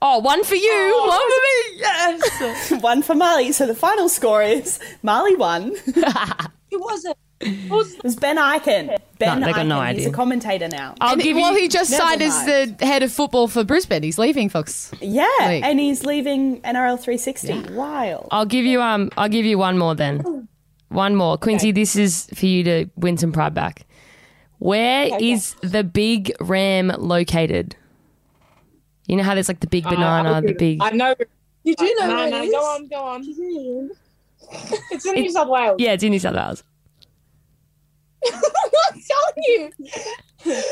Oh, one for you, oh, one for me. Yes. One for Marlee. So the final score is Marlee won. It was it? It was Ben Ikin. Ben No, they got no Ikin. He's idea. a commentator now. I'll And give well, you. he just signed as the head of football for Brisbane. He's leaving Fox. Yeah, Like- and he's leaving NRL 360. Wild. I'll give you. Um. I'll give you one more then. One more, Quincy. This is for you to win some pride back. Where is the big ram located? You know how there's like the big banana, the big. I know. You do know No, where no, it is? go on, go on. It's in New South Wales. Yeah, it's in New South Wales. I'm not telling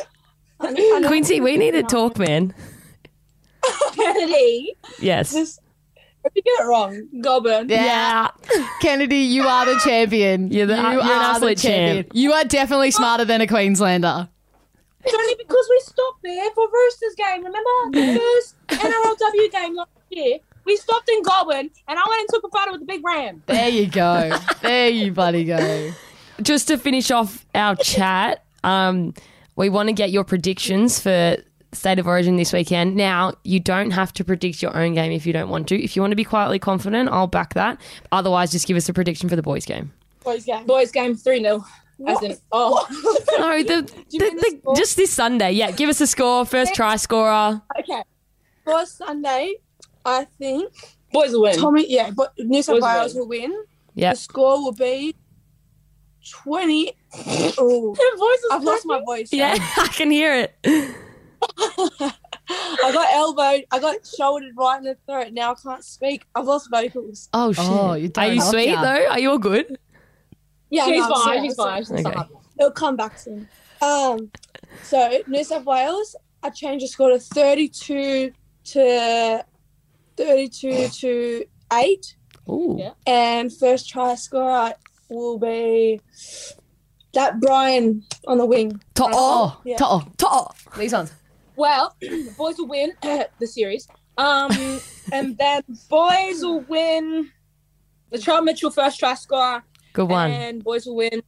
you. Quincy, we need to talk, man. Kennedy. Yes. Just, if you get it wrong, Goulburn. Yeah. Kennedy, you are the champion. You're the- you you're an are absolute the champion. champ. You are definitely smarter than a Queenslander. It's only because we stopped there for Roosters game. Remember the first NRLW game last year? We stopped in Goulburn, and I went and took a photo with the big ram. There you go. there you bloody go. Just to finish off our chat, um, we want to get your predictions for State of Origin this weekend. Now, you don't have to predict your own game if you don't want to. If you want to be quietly confident, I'll back that. Otherwise, just give us a prediction for the boys' game. Boys game. Boys game three 0 As in, oh, No, the, the, the the- just this Sunday. Yeah, give us a score. First try scorer. okay. For Sunday, I think Boys will win. Tommy, yeah, but New South Boys Wales win. will win. Yeah. The score will be 20. Oh, I've lost my voice. Yeah, I can hear it. I got elbowed. I got shouldered right in the throat. Now I can't speak. I've lost vocals. Oh shit. Oh, you're Are you sweet Yeah. though? Are you all good? Yeah, she's no, fine. Sorry, she's fine. Sorry. Okay. It'll come back soon. Um, so New South Wales, I changed the score to 32 to 32 to 8. Ooh. Yeah. And first try scorer will be that Brian on the wing. To'o. Oh, Yeah. to'o. To'o. These ones. Well, the boys will win the series. Um, and then boys will win the Charles Mitchell first try score. Good one. and boys will win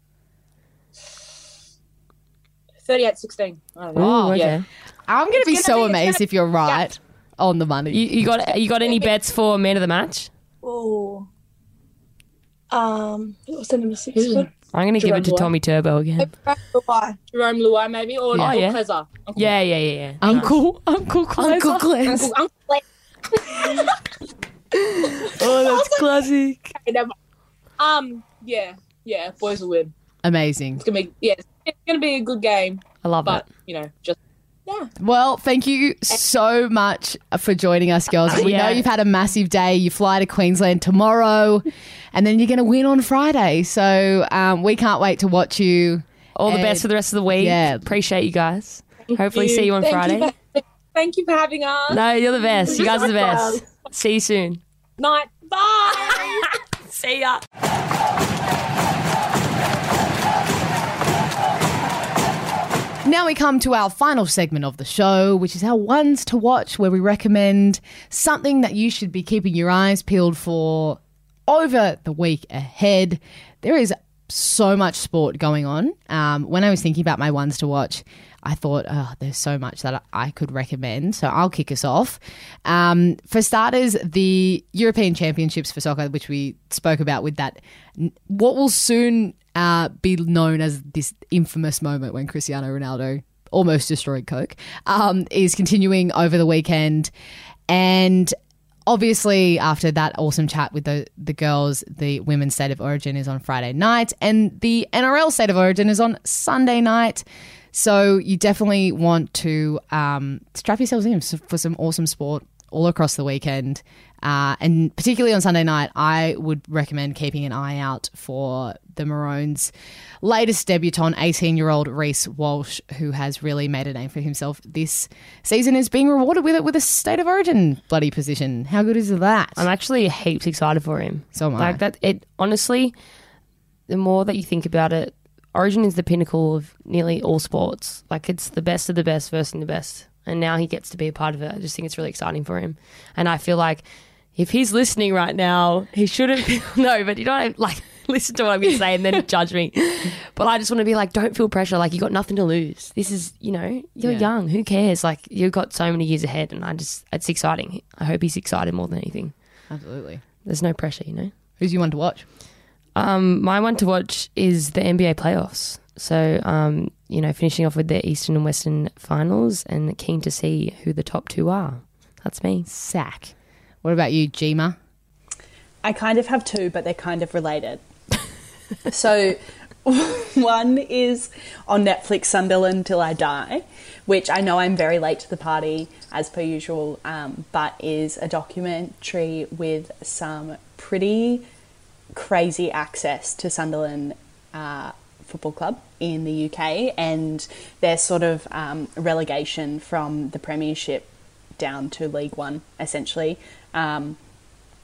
38-16. I don't know. Ooh, okay. Yeah. I'm going to be gonna so be- amazed gonna- if you're right on the money. You, you got you got any bets for man of the match? Oh. Um, what's the number six? Who's- one? I'm gonna give it to Jerome Tommy Turbo again. Why? Jarome Luai maybe or Yeah. Uncle yeah. Clezer. Uncle, Yeah, yeah, yeah, yeah. Uncle, Uncle Clez. Uncle Clez. Uncle, Uncle Clezer. Oh, that's classic. Okay, never mind. Um, yeah, yeah, boys will win. Amazing. It's gonna be yeah, it's, it's gonna be a good game, I love but it. you know, just yeah. Well, thank you so much for joining us, girls. We Yeah. know you've had a massive day. You fly to Queensland tomorrow, and then you're going to win on Friday. So um, we can't wait to watch you. All the best for the rest of the week. Yeah. Appreciate you guys. Hopefully, you. see you on Thank Friday. You for, thank you for having us. No, you're the best. You guys are the best. See you soon. Night. Bye. See ya. Now we come to our final segment of the show, which is our ones to watch, where we recommend something that you should be keeping your eyes peeled for over the week ahead. There is so much sport going on. Um, when I was thinking about my ones to watch, I thought, oh, there's so much that I could recommend. So I'll kick us off. Um, for starters, the European Championships for soccer, which we spoke about with that, what will soon uh, be known as this infamous moment when Cristiano Ronaldo almost destroyed Coke, um, is continuing over the weekend. And obviously, after that awesome chat with the, the girls, the women's state of origin is on Friday night, and the NRL state of origin is on Sunday night. So you definitely want to um, strap yourselves in for some awesome sport all across the weekend. Uh, and particularly on Sunday night, I would recommend keeping an eye out for the Maroons' latest debutant, 18 year old Reece Walsh, who has really made a name for himself this season, is being rewarded with it with a state of origin bloody position. How good is that? I'm actually heaps excited for him. So am I. Like that. It honestly, the more that you think about it, Origin is the pinnacle of nearly all sports. Like it's the best of the best versus the best, and now he gets to be a part of it. I just think it's really exciting for him, and I feel like if he's listening right now, he shouldn't. Feel, no, but you don't like listen to what I'm to say and then judge me. But I just want to be like, don't feel pressure. Like you got nothing to lose. This is, you know, you're Yeah. young. Who cares? Like you've got so many years ahead, and I just, it's exciting. I hope he's excited more than anything. Absolutely. There's no pressure, you know. Who's you one to watch? Um, my one to watch is the NBA playoffs. So, um, you know, finishing off with the Eastern and Western finals, and keen to see who the top two are. That's me. Sack. What about you, Jima? I kind of have two, but they're kind of related. so, one is on Netflix, Sunderland Till I Die, which I know I'm very late to the party, as per usual, um, but is a documentary with some pretty crazy access to Sunderland uh, Football Club in the UK and their sort of um, relegation from the Premiership down to League One, essentially. Um,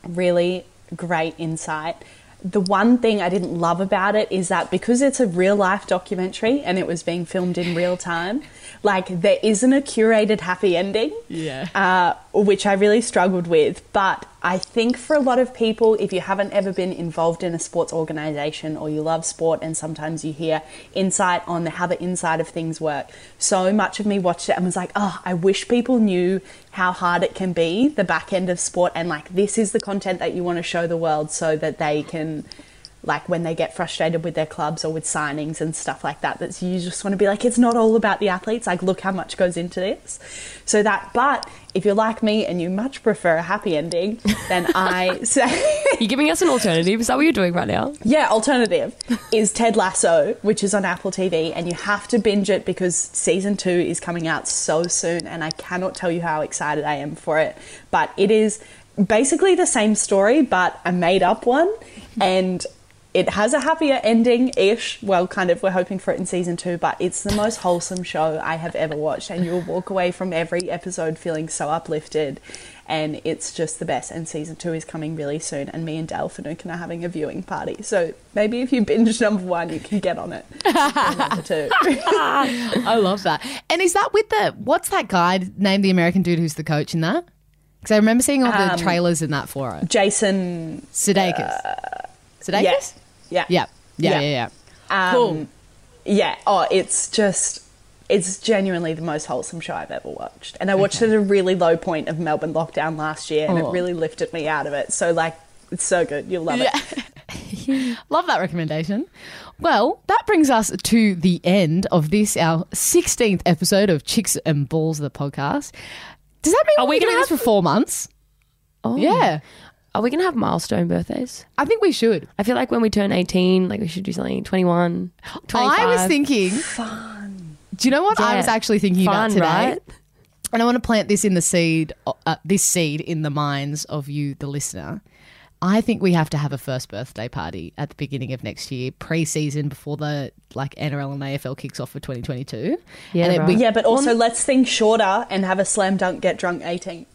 really great insight. The one thing I didn't love about it is that because it's a real life documentary and it was being filmed in real time, like there isn't a curated happy ending. Yeah. Uh, which I really struggled with. But I think for a lot of people, if you haven't ever been involved in a sports organization or you love sport and sometimes you hear insight on the, how the inside of things work, so much of me watched it and was like, oh, I wish people knew how hard it can be, the back end of sport, and like this is the content that you want to show the world so that they can like when they get frustrated with their clubs or with signings and stuff like that. that you just want to be like, it's not all about the athletes. Like, look how much goes into this. So that, but if you're like me and you much prefer a happy ending, then I say. You're giving us an alternative. Is that what you're doing right now? Yeah, alternative is Ted Lasso, which is on Apple TV, and you have to binge it because season two is coming out so soon, and I cannot tell you how excited I am for it. But it is basically the same story, but a made up one, and it has a happier ending ish. Well, kind of, we're hoping for it in season two, but it's the most wholesome show I have ever watched, and you'll walk away from every episode feeling so uplifted. And it's just the best. And season two is coming really soon. And me and Dale Finucane are having a viewing party. So maybe if you binge number one, you can get on it. number two. I love that. And is that with the what's that guy named the American dude who's the coach in that? Because I remember seeing all the Um, trailers in that for it. Jason. Sudeikis. Sudeikis? Yes. Yeah. Yeah. Yeah, Yeah. yeah, yeah. Um, Cool. Yeah. Oh, it's just. It's genuinely the most wholesome show I've ever watched. And I watched it at a really low point of Melbourne lockdown last year, and Oh. it really lifted me out of it. So, like, it's so good. You'll love it. Love that recommendation. Well, that brings us to the end of this, our 16th episode of Chicks and Balls, the podcast. Does that mean Are we we're going to gonna this for four months? Oh. Yeah. Are we going to have milestone birthdays? I think we should. I feel like when we turn 18, like we should do something 21, 25. I was thinking. Fun. Do you know what I Yeah. was actually thinking about today? right? And I want to plant this in the seed, uh, this seed in the minds of you, the listener. I think we have to have a first birthday party at the beginning of next year, pre-season, before the like NRL and AFL kicks off for 2022. Yeah, and it- right. we, Yeah, but also let's think shorter and have a slam dunk, get drunk 18th.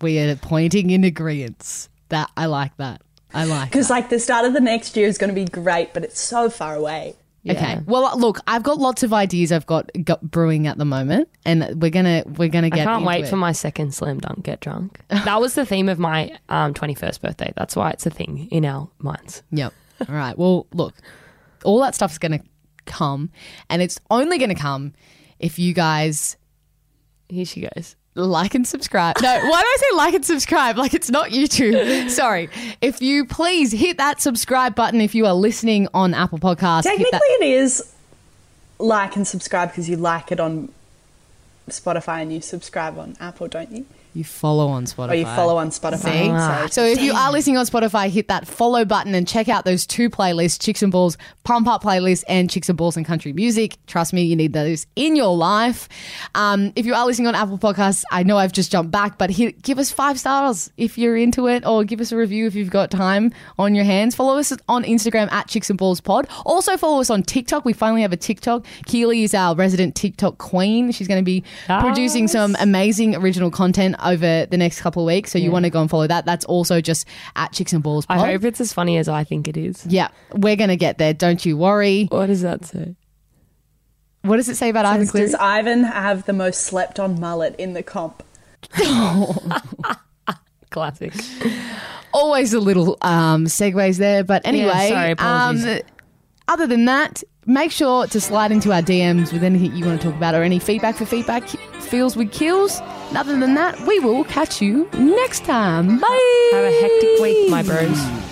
we are pointing in agreement. That I like that. I like. Because, like, the start of the next year is going to be great, but it's so far away. Okay. Well, look, I've got lots of ideas. I've got, got brewing at the moment, and we're gonna we're gonna get. I can't into wait it. for my second slam dunk get drunk. That was the theme of my um, 21st birthday. That's why it's a thing in our minds. Yep. All right. Well, look, all that stuff's going to come, and it's only going to come if you guys Here she goes. Like and subscribe. No, why do I say like and subscribe? Like it's not YouTube. Sorry. If you please hit that subscribe button if you are listening on Apple Podcasts. Technically, that- it is like and subscribe because you like it on Spotify and you subscribe on Apple, don't you? You follow on Spotify. Or you follow on Spotify. See? So if you are listening on Spotify, hit that follow button and check out those two playlists, Chicks and Balls Pump Up playlist and Chicks and Balls and Country Music. Trust me, you need those in your life. Um, if you are listening on Apple Podcasts, I know I've just jumped back, but hit, give us five stars if you're into it or give us a review if you've got time on your hands. Follow us on Instagram at Chicks and Balls Pod. Also follow us on TikTok. We finally have a TikTok. Keely is our resident TikTok queen. She's going to be producing some amazing original content over the next couple of weeks. So you want to go and follow that. That's also just at Chicks and Balls I hope it's as funny as I think it is. yeah, we're going to get there. Don't you worry. What does that say? What does it say about Ivan Does, Ivan have the most slept on mullet in the comp? Classic. Always a little um, segues there. But anyway, sorry, apologies. um, other than that, make sure to slide into our DMs with anything you want to talk about or any feedback for feedback feels with Keels. Other than that, we will catch you next time. Bye. Have a hectic week, my bros.